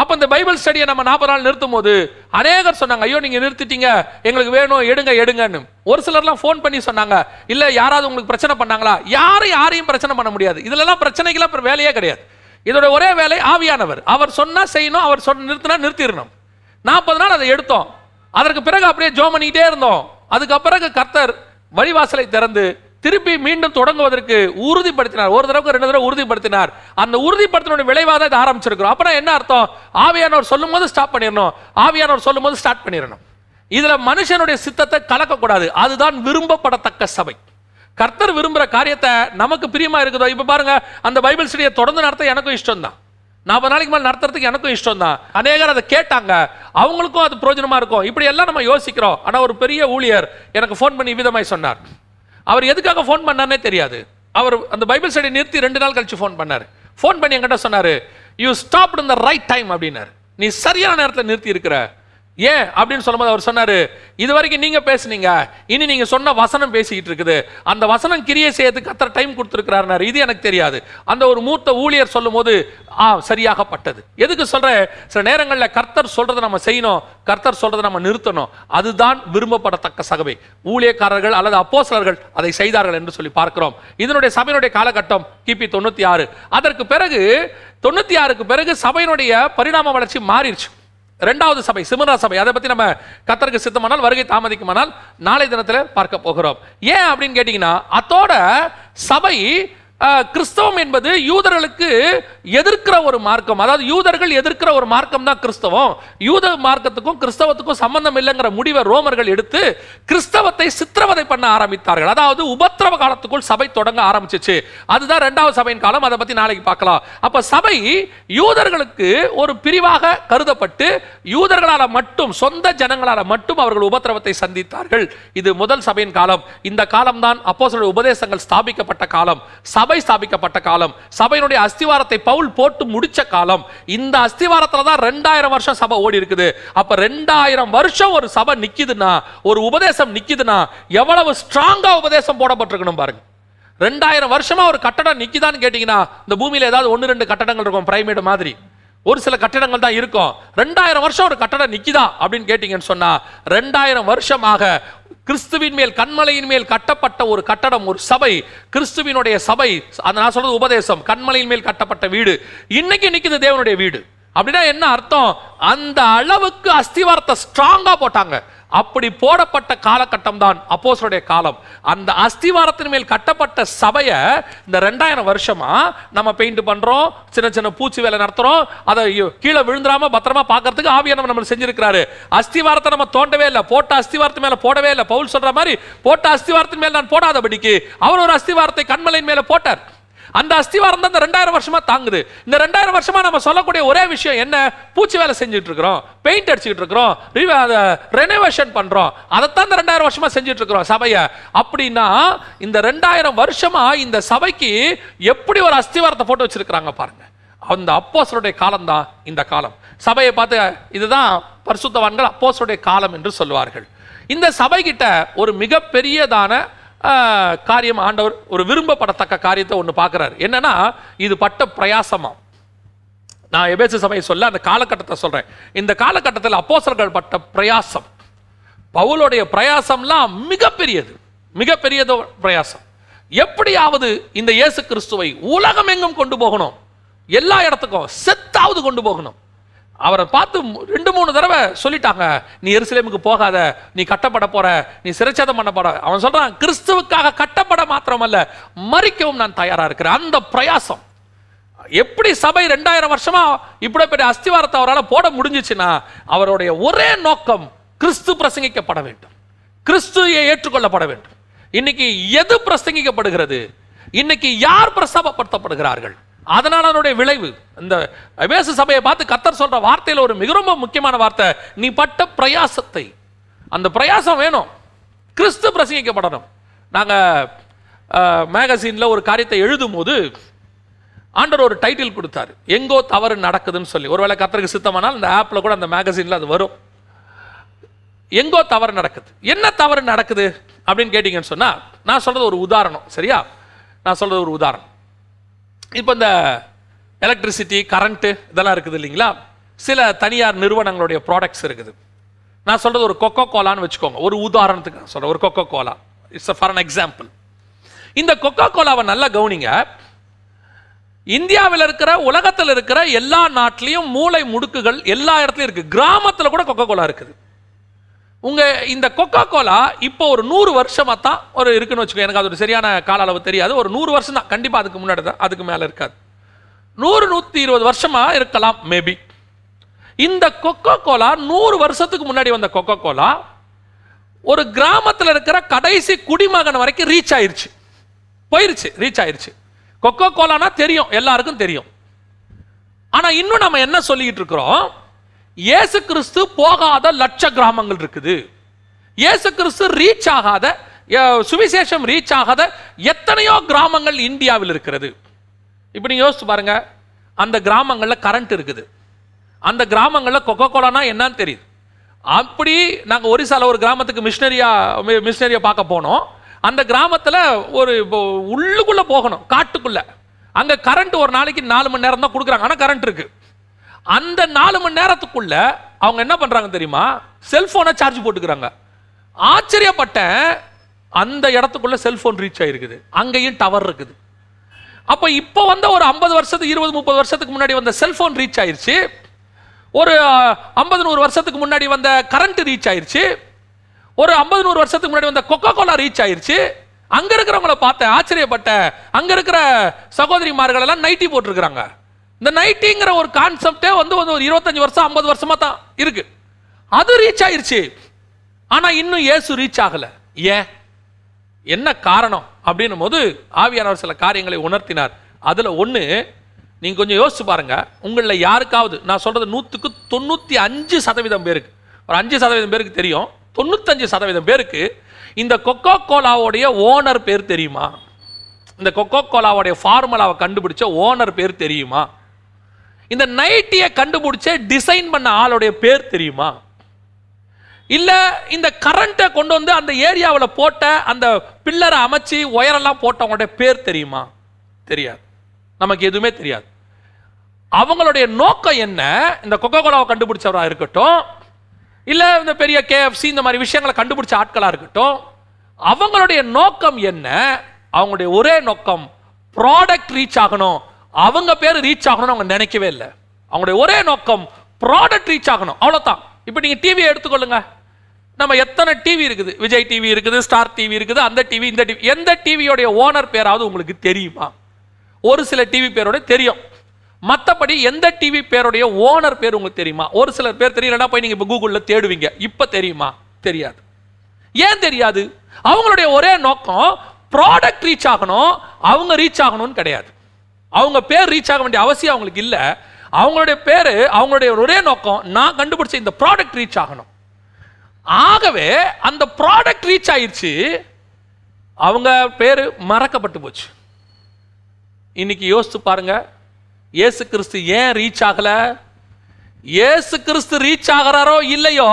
அப்போ இந்த பைபிள் ஸ்டடியை நம்ம நாற்பது நாள் நிறுத்தும் போது அநேகர் சொன்னாங்க ஐயோ நீங்கள் நிறுத்திட்டீங்க எங்களுக்கு வேணும் எடுங்க எடுங்கன்னு. ஒரு சிலர்லாம் ஃபோன் பண்ணி சொன்னாங்க இல்லை யாராவது உங்களுக்கு பிரச்சனை பண்ணாங்களா? யாரும் யாரையும் பிரச்சனை பண்ண முடியாது. இதுலலாம் பிரச்சனைக்கெல்லாம் அப்புறம் வேலையே கிடையாது. இதோட ஒரே வேலை ஆவியானவர். அவர் சொன்னால் செய்யணும் அவர் சொன்ன நிறுத்தினா நிறுத்திடணும். நாற்பது நாள் அதை எடுத்தோம். அதற்கு பிறகு அப்படியே ஜோம் பண்ணிக்கிட்டே இருந்தோம். அதுக்கப்புறம் கர்த்தர் வழிவாசலை திறந்து திருப்பி மீண்டும் தொடங்குவதற்கு உறுதிப்படுத்தினார். ஒரு தடவை ரெண்டு தடவை உறுதிப்படுத்தினார். அந்த உறுதிப்படுத்தினோட விளைவாக தான் இதை ஆரம்பிச்சிருக்கிறோம். அப்புறம் என்ன அர்த்தம்? ஆவியானவர் சொல்லும் போது ஸ்டாப் பண்ணிடணும். ஆவியானவர் சொல்லும் போது ஸ்டார்ட் பண்ணிடணும். இதுல மனுஷனுடைய சித்தத்தை கலக்கக்கூடாது. அதுதான் விரும்பப்படத்தக்க சபை. கர்த்தர் விரும்புகிற காரியத்தை நமக்கு பிரியமா இருக்குதோ? இப்போ பாருங்க அந்த பைபிள் ஸ்டடியை தொடர்ந்து நடத்த எனக்கும் இஷ்டம் தான் நாற்பது நாளைக்கு மேலே நடத்துறதுக்கு எனக்கும் இஷ்டம் தான் அநேகர் அதை கேட்டாங்க. அவங்களுக்கும் அது பிரயோஜனமா இருக்கும். இப்படி எல்லாம் நம்ம யோசிக்கிறோம். ஆனால் ஒரு பெரிய ஊழியர் எனக்கு ஃபோன் பண்ணி விதமாய் சொன்னார். அவர் எதுக்காக ஃபோன் பண்ணார்னே தெரியாது. அவர் அந்த பைபிள் ஸ்டடி நிறுத்தி ரெண்டு நாள் கழிச்சு ஃபோன் பண்ணார். ஃபோன் பண்ணி என்கிட்ட சொன்னார் யூ ஸ்டாப் இந்த ரைட் டைம் அப்படின்னாரு. நீ சரியான நேரத்தில் நிறுத்தி இருக்கிற. ஏன்? அப்படின்னு சொல்லும்போது அவர் சொன்னாரு இது வரைக்கும் நீங்க பேசுனீங்க. இனி நீங்க சொன்ன வசனம் பேசிக்கிட்டு இருக்குது. அந்த வசனம் கிரியை செய்யறதுக்கு அத்தனை டைம் கொடுத்துருக்கிறாருனாரு இது எனக்கு தெரியாது. அந்த ஒரு மூத்த ஊழியர் சொல்லும்போது ஆ சரியாகப்பட்டது. எதுக்கு சொல்றேன்? சில நேரங்களில் கர்த்தர் சொல்றதை நம்ம செய்யணும். கர்த்தர் சொல்றதை நம்ம நிறுத்தணும். அதுதான் விரும்பப்படத்தக்க சகவை ஊழியக்காரர்கள் அல்லது அப்போசலர்கள் அதை செய்தார்கள் என்று சொல்லி பார்க்கிறோம். இதனுடைய சபையினுடைய காலகட்டம் கிபி தொண்ணூத்தி ஆறு. அதற்கு பிறகு தொண்ணூத்தி ஆறுக்கு பிறகு சபையினுடைய பரிணாம வளர்ச்சி மாறிடுச்சு. ரெண்டாவது சபை சிமரா சபை. அதை பற்றி நம்ம கத்தருக்கு சித்தமானால் வருகை தாமதிக்குமானால் நாளை தினத்தில் பார்க்க போகிறோம். ஏன் அப்படின்னு கேட்டிங்கன்னா அதோட சபை கிறிஸ்தவம் என்பது யூதர்களுக்கு எதிர்க்கிற ஒரு மார்க்கம். அதாவது யூதர்கள் எதிர்க்கிற ஒரு மார்க்கம் தான் கிறிஸ்தவம். யூத மார்க்கத்துக்கும் கிறிஸ்தவத்துக்கும் சம்பந்தம் இல்லைங்கிற முடிவை ரோமர்கள் எடுத்து கிறிஸ்தவத்தை சித்திரவதை பண்ண ஆரம்பித்தார்கள். அதாவது உபத்திரவ காலத்துக்குள் சபை தொடங்க ஆரம்பிச்சிச்சு. அதுதான் ரெண்டாவது சபையின் காலம். அதை பத்தி நாளைக்கு பார்க்கலாம். அப்ப சபை யூதர்களுக்கு ஒரு பிரிவாக கருதப்பட்டு யூதர்களால மட்டும் சொந்த ஜனங்களால மட்டும் அவர்கள் உபத்திரவத்தை சந்தித்தார்கள். இது முதல் சபையின் காலம். இந்த காலம்தான் அப்போ உபதேசங்கள் ஸ்தாபிக்கப்பட்ட காலம். சபை ஸ்தாபிக்கப்பட்ட காலம். சபையினுடைய அஸ்திவாரத்தை பவுல் போட்டு முடிச்ச காலம். இந்த அஸ்திவாரத்தில் தான் ரெண்டாயிரம் வருஷம் சபை ஓடி இருக்குது. அப்போ ரெண்டாயிரம் வருஷம் ஒரு சபை நிற்கிதுன்னா ஒரு உபதேசம் நிற்கிதுன்னா எவ்வளவு ஸ்ட்ராங்காக உபதேசம் போடப்பட்டிருக்கணும் பாருங்க. ரெண்டாயிரம் வருஷமா ஒரு கட்டடம் நிற்கிதான்னு கேட்டிங்கன்னா இந்த பூமியில் ஏதாவது ஒன்று ரெண்டு கட்டடங்கள் இருக்கும் பிரைமேடு மாதிரி. ஒரு சில கட்டிடங்கள் தான் இருக்கும். ரெண்டாயிரம் வருஷம் ஒரு கட்டடம் நிற்கிதா அப்படின்னு கேட்டிங்கன்னு சொன்னால் ரெண்டாயிரம் வருஷமாக கிறிஸ்துவின் மேல் கண்மலையின் மேல் கட்டப்பட்ட ஒரு கட்டடம் ஒரு சபை. கிறிஸ்துவினுடைய சபை அது நான் சொல்றது உபதேசம் கண்மலையின் மேல் கட்டப்பட்ட வீடு. இன்னைக்கு நிற்கிறது தேவனுடைய வீடு. அப்படின்னா என்ன அர்த்தம்? அந்த அளவுக்கு அஸ்திவாரத்தை ஸ்ட்ராங்காக போட்டாங்க. அப்படி போடப்பட்ட காலகட்டம் தான் அப்போசருடைய காலம். அந்த அஸ்திவாரத்தின் மேல் கட்டப்பட்ட சபையை இந்த ரெண்டாயிரம் வருஷமா நம்ம பெயிண்ட் பண்றோம் சின்ன சின்ன பூச்சி வேலை நடத்துறோம் அதை ஐயோ, கீழே விழுந்துடாம பத்திரமா பார்க்கறதுக்கு ஆவியானவர் நம்ம செஞ்சிருக்கிறாரு. அஸ்திவாரத்தை நம்ம தோண்டவே இல்லை. போட்ட அஸ்திவாரத்து மேல போடவே இல்லை. பவுல் சொல்ற மாதிரி போட்ட அஸ்திவாரத்தின் மேல் நான் போடாதபடிக்கு அவர் ஒரு அஸ்திவாரத்தை கண்மலையின் மேல போட்டார். அந்த அஸ்திவாரம் தான் இந்த ரெண்டாயிரம் வருஷமா தாங்குது. இந்த ரெண்டாயிரம் வருஷமா நம்ம சொல்லக்கூடிய ஒரே விஷயம் என்ன? பூச்சி வேலை செஞ்சுட்டு இருக்கிறோம். பெயிண்ட் அடிச்சுட்டு இருக்கிறோம். ரெனோவேஷன் பண்றோம். அதைத்தான் இந்த ரெண்டாயிரம் வருஷமா செஞ்சுட்டு இருக்கிறோம் சபையை. அப்படின்னா இந்த ரெண்டாயிரம் வருஷமா இந்த சபைக்கு எப்படி ஒரு அஸ்திவாரத்தை போட்டு வச்சிருக்கிறாங்க பாருங்க. அந்த அப்போசருடைய காலம் தான் இந்த காலம். சபையை பார்த்து இதுதான் பரிசுத்தவான்கள் அப்போசருடைய காலம் என்று சொல்வார்கள் இந்த சபைகிட்ட ஒரு மிகப்பெரியதான காரியம் ஆண்டவர் ஒரு விரும்பப்படத்தக்க காரியத்தை ஒன்று பார்க்குறாரு. என்னன்னா இது பட்ட பிரயாசமாக நான் எபேசு சபையை சொல்ல அந்த காலகட்டத்தை சொல்கிறேன் இந்த காலகட்டத்தில் அப்போசர்கள் பட்ட பிரயாசம். பவுலுடைய பிரயாசம்லாம் மிகப்பெரியது. மிகப்பெரியது பிரயாசம். எப்படியாவது இந்த இயேசு கிறிஸ்துவை உலகம் எங்கும் கொண்டு போகணும். எல்லா இடத்துக்கும் செத்தாவது கொண்டு போகணும். அவரை பார்த்து ரெண்டு மூணு தடவை சொல்லிட்டாங்க. நீ எருசலேமுக்கு போகாத நீ கட்டப்பட போற நீ சிறைச்சேதம் பண்ண போற. அவன் சொல்றான் கிறிஸ்துவுக்காக கட்டப்பட மாத்திரமல்ல மறிக்கவும் நான் தயாரா இருக்கிறேன். அந்த பிரயாசம். எப்படி சபை ரெண்டாயிரம் வருஷமா இப்படி பெரிய அஸ்திவாரத்தை அவரால் போட முடிஞ்சிச்சுன்னா அவருடைய ஒரே நோக்கம் கிறிஸ்து பிரசங்கிக்கப்பட வேண்டும். கிறிஸ்துவை ஏற்றுக்கொள்ளப்பட வேண்டும். இன்னைக்கு எது பிரசங்கிக்கப்படுகிறது? இன்னைக்கு யார் பிரசவப்படுத்தப்படுகிறார்கள் அதனால் அதனுடைய விளைவு. இந்த அபேசு சபையை பார்த்து கத்தர் சொல்கிற வார்த்தையில் ஒரு மிக ரொம்ப முக்கியமான வார்த்தை நீ பட்ட பிரயாசத்தை. அந்த பிரயாசம் வேணும். கிறிஸ்து பிரசங்கிக்கப்படணும். நாங்கள் மேகசீனில் ஒரு காரியத்தை எழுதும் போது ஒரு டைட்டில் கொடுத்தாரு. எங்கோ தவறு நடக்குதுன்னு சொல்லி. ஒருவேளை கத்தருக்கு சித்தமானால் இந்த ஆப்பில் கூட அந்த மேகசீனில் அது வரும். எங்கோ தவறு நடக்குது. என்ன தவறு நடக்குது அப்படின்னு கேட்டிங்கன்னு சொன்னால் நான் சொல்கிறது ஒரு உதாரணம். சரியா? நான் சொல்கிறது ஒரு உதாரணம். இப்போ இந்த எலக்ட்ரிசிட்டி கரண்ட்டு இதெல்லாம் இருக்குது இல்லைங்களா? சில தனியார் நிறுவனங்களுடைய ப்ராடக்ட்ஸ் இருக்குது. நான் சொல்கிறது ஒரு கொக்கோ கோலான்னு வச்சுக்கோங்க. ஒரு உதாரணத்துக்கு நான் சொல்கிறேன் ஒரு Coca Cola it's for an example இந்த கொக்கோ கோலாவை நல்லா கவனிங்க. இந்தியாவில் இருக்கிற உலகத்தில் இருக்கிற எல்லா நாட்டிலையும் மூளை முடுக்குகள் எல்லா இடத்துலையும் இருக்குது கிராமத்தில் கூட கொக்கோ கோலா இருக்குது. உங்கள் இந்த கொக்கோ கோலா இப்போ ஒரு நூறு வருஷமாக தான் ஒரு இருக்குன்னு வச்சுக்கோ எனக்கு அது ஒரு சரியான கால அளவு தெரியாது. ஒரு நூறு வருஷம் தான். கண்டிப்பாக அதுக்கு முன்னாடி தான். அதுக்கு மேலே இருக்காது. நூறு நூற்றி இருபது வருஷமாக இருக்கலாம் மேபி இந்த கொக்கோ கோலா நூறு வருஷத்துக்கு முன்னாடி வந்த கொக்கோ கோலா ஒரு கிராமத்தில் இருக்கிற கடைசி குடிமகன் வரைக்கும் ரீச் ஆயிருச்சு. போயிருச்சு ரீச் ஆயிருச்சு. கொக்கோ கோலானா தெரியும். எல்லாருக்கும் தெரியும். ஆனால் இன்னும் நம்ம என்ன சொல்லிக்கிட்டு இருக்கிறோம்? இயேசு கிறிஸ்து போகாத லட்ச கிராமங்கள் இருக்குது. இயேசு கிறிஸ்து ரீச் ஆகாத சுவிசேஷம் ரீச் ஆகாத எத்தனையோ கிராமங்கள் இந்தியாவில் இருக்கிறது. இப்போ நீங்க யோசிச்சு பாருங்க அந்த கிராமங்களில் கரண்ட் இருக்குது. அந்த கிராமங்களில் கொக்கோ கோலானா என்னன்னு தெரியுது. அப்படி நாங்கள் ஒரிசால ஒரு கிராமத்துக்கு மிஷினரியா மிஷினரியை பார்க்க போனோம். அந்த கிராமத்தில் ஒரு இப்போ போகணும் காட்டுக்குள்ளே. அங்கே கரண்ட் ஒரு நாளைக்கு நாலு மணி நேரம் தான் கொடுக்குறாங்க. ஆனால் கரண்ட் இருக்குது அந்த நாலு மணி நேரத்துக்குள்ள அவங்க என்ன பண்றாங்க தெரியுமா? செல்போனை சார்ஜ் போட்டுக்கிறாங்க. ஆச்சரியப்பட்டேன். அந்த இடத்துக்குள்ள செல்போன் ரீச் ஆயிருக்குது. அங்கேயும் டவர் இருக்குது. அப்போ இப்போ வந்த ஒரு ஐம்பது வருஷத்துக்கு இருபது முப்பது வருஷத்துக்கு முன்னாடி வந்த செல்போன் ரீச் ஆயிருச்சு. ஒரு ஐம்பது நூறு வருஷத்துக்கு முன்னாடி வந்த கரண்ட் ரீச் ஆயிருச்சு. ஒரு ஐம்பது நூறு வருஷத்துக்கு முன்னாடி வந்த கொக்கோ கோலா ரீச் ஆயிருச்சு. அங்கே இருக்கிறவங்கள பார்த்தேன் ஆச்சரியப்பட்டேன். அங்கே இருக்கிற சகோதரிமார்கள் எல்லாம் நைட்டி போட்டிருக்கிறாங்க. இந்த நைட்டிங்கிற ஒரு கான்செப்டே வந்து வந்து ஒரு இருபத்தஞ்சு வருஷம் ஐம்பது வருஷமா தான் இருக்கு. அது ரீச் ஆயிருச்சு. ஆனா இன்னும் ஏசு ரீச் ஆகல. ஏன்? என்ன காரணம்? அப்படின்னும் போது ஆவியானவர் சில காரியங்களை உணர்த்தினார். அதுல ஒண்ணு நீங்க கொஞ்சம் யோசிச்சு பாருங்க. உங்களில் யாருக்காவது நான் சொல்றது நூற்றுக்கு தொண்ணூற்றி அஞ்சு சதவீதம் பேருக்கு. ஒரு அஞ்சு சதவீதம் பேருக்கு தெரியும். தொண்ணூத்தஞ்சு சதவீதம் பேருக்கு இந்த கொக்கோ கோலாவுடைய ஓனர் பேர் தெரியுமா? இந்த கொக்கோ கோலாவுடைய ஃபார்முலாவை கண்டுபிடிச்ச ஓனர் பேர் தெரியுமா? இந்த நைட்டியை கண்டுபிடிச்ச டிசைன் பண்ண ஆளுடைய பேர் தெரியுமா? இல்லை இந்த கரண்ட்டை கொண்டு வந்து அந்த ஏரியாவில் போட்ட அந்த பில்லரை அமைச்சு ஒயரெல்லாம் போட்டவங்களுடைய பேர் தெரியுமா? தெரியாது. நமக்கு எதுவுமே தெரியாது. அவங்களுடைய நோக்கம் என்ன? இந்த கொக்கோ கோலாவை கண்டுபிடிச்சவராக இருக்கட்டும் இல்லை இந்த பெரிய கேஎஃப்சி இந்த மாதிரி விஷயங்களை கண்டுபிடிச்ச ஆட்களாக இருக்கட்டும் அவங்களுடைய நோக்கம் என்ன? அவங்களுடைய ஒரே நோக்கம் ப்ராடக்ட் ரீச் ஆகணும். அவங்க பேர் ரீச் ஆகணும்னு அவங்க நினைக்கவே இல்லை. அவங்களுடைய ஒரே நோக்கம் ப்ராடக்ட் ரீச் ஆகணும். அவ்வளோதான் இப்போ நீங்கள் டிவியை எடுத்துக்கொள்ளுங்க. நம்ம எத்தனை டிவி இருக்குது? விஜய் டிவி இருக்குது ஸ்டார் டிவி இருக்குது அந்த டிவி இந்த டிவி எந்த டிவியோடைய ஓனர் பேராவது உங்களுக்கு தெரியுமா? ஒரு சில டிவி பேரோட தெரியும். மற்றபடி எந்த டிவி பேருடைய ஓனர் பேர் உங்களுக்கு தெரியுமா? ஒரு சிலர் பேர் தெரியலன்னா போய் நீங்கள் இப்போ கூகுளில் தேடுவீங்க. இப்போ தெரியுமா? தெரியாது. ஏன் தெரியாது? அவங்களுடைய ஒரே நோக்கம் ப்ராடக்ட் ரீச் ஆகணும் அவங்க ரீச் ஆகணும்னு கிடையாது. அவங்க பேர் ரீச் ஆக வேண்டிய அவசியம் அவங்களுக்கு இல்லை. அவங்களுடைய பேர் அவங்களுடைய ஒரே நோக்கம் நான் கண்டுபிடிச்ச இந்த ப்ராடக்ட் ரீச் ஆகணும். ஆகவே அந்த ப்ராடக்ட் ரீச் ஆயிடுச்சு அவங்க பேர் மறக்கப்பட்டு போச்சு. இன்னைக்கு யோசித்து பாருங்க. இயேசு கிறிஸ்து ஏன் ரீச் ஆகலை? ஏசு கிறிஸ்து ரீச் ஆகுறாரோ இல்லையோ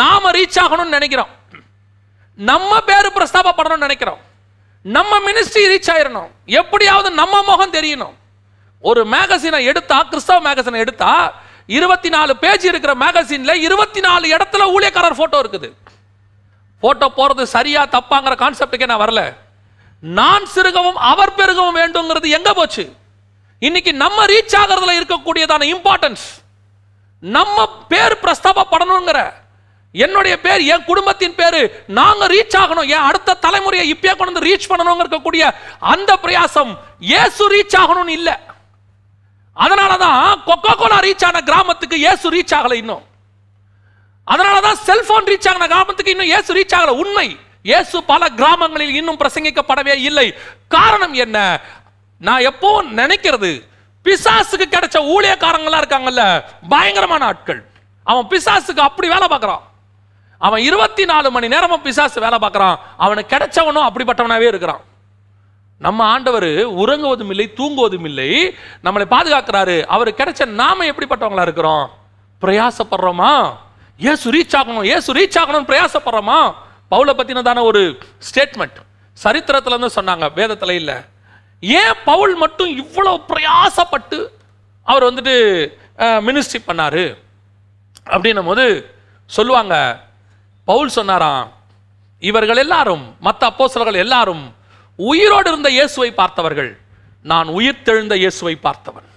நாம ரீச் ஆகணும்னு நினைக்கிறோம். நம்ம பேர் பிரஸ்தாபப்படணும்னு நினைக்கிறோம். நம்ம மினிஸ்ட்ரி ரீச் ஆயிரணும். எப்படியாவது நம்ம முகம் தெரியணும். ஒரு மேகசினை எடுத்தா கிறிஸ்தவ மேகசினை எடுத்தா இருபத்தி நாலு பேஜ் இருக்கிற மேகசின்ல இருபத்தி நாலு இடத்துல ஊழியக்காரர் போட்டோ இருக்குது. போட்டோ போறது சரியா தப்பாங்கிற கான்செப்டுக்கே நான் வரல. நான் சிறுகவும் அவர் பெருகவும் வேண்டுங்கிறது எங்க போச்சு? இன்னைக்கு நம்ம ரீச் ஆகிறதுல இருக்கக்கூடியதான இம்பார்ட்டன்ஸ் நம்ம பேர் பிரஸ்தாபப்படணுங்கிற என்னுடைய பேர் என் குடும்பத்தின் பேர் நாங்க ரீச் ஆகணும். என் அடுத்த தலைமுறையை இப்பயே கொண்டு வந்து ரீச் பண்ணணும் இருக்கக்கூடிய அந்த பிரயாசம் இயேசு ரீச் ஆகணும்னு இல்லை. அதனாலதான் கொக்கோ கோலா ரீச் ஆன கிராமத்துக்கு இயேசு ரீச் ஆகல இன்னும். அதனாலதான் செல்போன் ரீச் ஆகின கிராமத்துக்கு இன்னும் இயேசு ரீச் ஆகல. உண்மை இயேசு பல கிராமங்களில் இன்னும் பிரசங்கிக்கப்படவே இல்லை. காரணம் என்ன? நான் எப்போ நினைக்கிறது பிசாசுக்கு கிடைச்ச ஊழியக்காரங்களா இருக்காங்கல்ல பயங்கரமான ஆட்கள். அவன் பிசாசுக்கு அப்படி வேலை பார்க்கறான். அவன் இருபத்தி நாலு மணி நேரமும் பிசாசு வேலை பார்க்குறான். அவனுக்கு கிடைச்சவனும் அப்படிப்பட்டவனாகவே இருக்கிறான். நம்ம ஆண்டவர் உறங்குவதும் இல்லை தூங்குவதும் இல்லை. நம்மளை பாதுகாக்கிறாரு. அவர் கிடைச்ச நாம எப்படிப்பட்டவங்களா இருக்கிறோம்? பிரயாசப்படுறோமா? ஏசு ரீச் ஆகணும் ஏசு ரீச் ஆகணும்னு பிரயாசப்படுறோமா? பவுலை பற்றினதான ஒரு ஸ்டேட்மெண்ட் சரித்திரத்தில் இருந்து சொன்னாங்க வேதத்தில் இல்லை. ஏன் பவுல் மட்டும் இவ்வளோ பிரயாசப்பட்டு அவர் வந்துட்டு மினிஸ்ட்ரி பண்ணார்? அப்படின்னும் போது சொல்லுவாங்க பவுல் சொன்னாராம் இவர்கள் எல்லாரும் மற்ற அப்போசலர்கள் எல்லாரும் உயிரோடு இருந்த இயேசுவை பார்த்தவர்கள். நான் உயிர் தெழுந்த இயேசுவை பார்த்தவன்.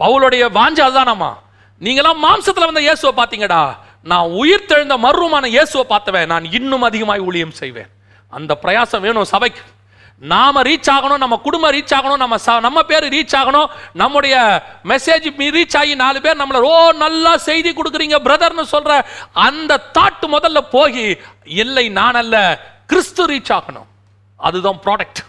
பவுலுடைய வாஞ்சை அதுதானாமா நீங்களாம் மாம்சத்தில் வந்த இயேசுவை பார்த்தீங்கடா. நான் உயிர் தெழுந்த மர்வமான இயேசுவை பார்த்தவன். நான் இன்னும் அதிகமாய் ஊழியம் செய்வேன். அந்த பிரயாசம் வேணும் சபைக்கு. நாம ரீச் ஆகணும் நம்ம குடும்பம் ரீச் ஆகணும் நம்ம நம்ம பேர் ரீச் ஆகணும் நம்முடைய மெசேஜ் ரீச் ஆகி நாலு பேர் நம்மள ஓ நல்லா செய்தி கொடுக்குறீங்க பிரதர்னு சொல்ற அந்த தாட் முதல்ல போய் இல்லை நான் அல்ல கிறிஸ்து ரீச் ஆகணும். அதுதான் ப்ராடக்ட்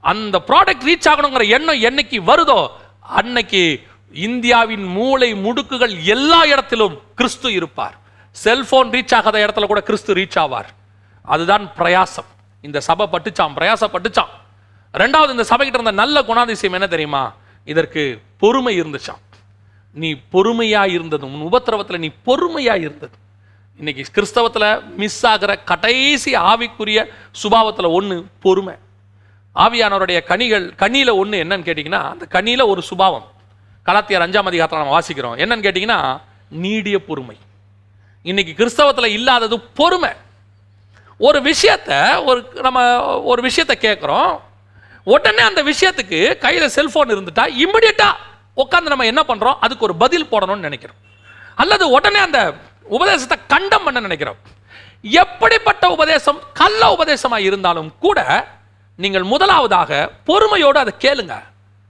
அந்த ப்ராடக்ட் ரீச் ஆகணுங்கிற எண்ணம் என்னைக்கு வருதோ அன்னைக்கு இந்தியாவின் மூளை முடுக்குகள் எல்லா இடத்திலும் கிறிஸ்து இருப்பார். செல்போன் ரீச் ஆகாத இடத்துல கூட கிறிஸ்து ரீச் ஆவார். அதுதான் பிரயாசம். இந்த சபை பட்டுச்சான் பிரயாசப்பட்டுச்சான் ரெண்டாவது இந்த சபைகிட்ட இருந்த நல்ல குணாதிசயம் என்ன தெரியுமா? இதற்கு பொறுமை இருந்துச்சாம். நீ பொறுமையாக இருந்தது உன் உபத்திரவத்தில் நீ பொறுமையாக இருந்தது இன்னைக்கு கிறிஸ்தவத்தில் மிஸ் ஆகிற கடைசி ஆவிக்குரிய சுபாவத்தில் ஒன்று பொறுமை. ஆவியானவருடைய கனிகள் கனியில் ஒன்று என்னன்னு கேட்டிங்கன்னா அந்த கனியில் ஒரு சுபாவம். கலாத்தியார் அஞ்சாம் அதிகாரத்தில் நம்ம வாசிக்கிறோம். என்னன்னு கேட்டிங்கன்னா நீடிய பொறுமை. இன்னைக்கு கிறிஸ்தவத்தில் இல்லாதது பொறுமை. ஒரு விஷயத்த ஒரு நம்ம ஒரு விஷயத்த கேட்குறோம் உடனே அந்த விஷயத்துக்கு கையில் செல்ஃபோன் இருந்துட்டா இம்மிடியட்டாக உட்காந்து நம்ம என்ன பண்ணுறோம் அதுக்கு ஒரு பதில் போடணும்னு நினைக்கிறோம். அல்லது உடனே அந்த உபதேசத்தை கண்டம் பண்ண நினைக்கிறோம். எப்படிப்பட்ட உபதேசம் கள்ள உபதேசமாக இருந்தாலும் கூட நீங்கள் முதலாவதாக பொறுமையோடு அதை கேளுங்க.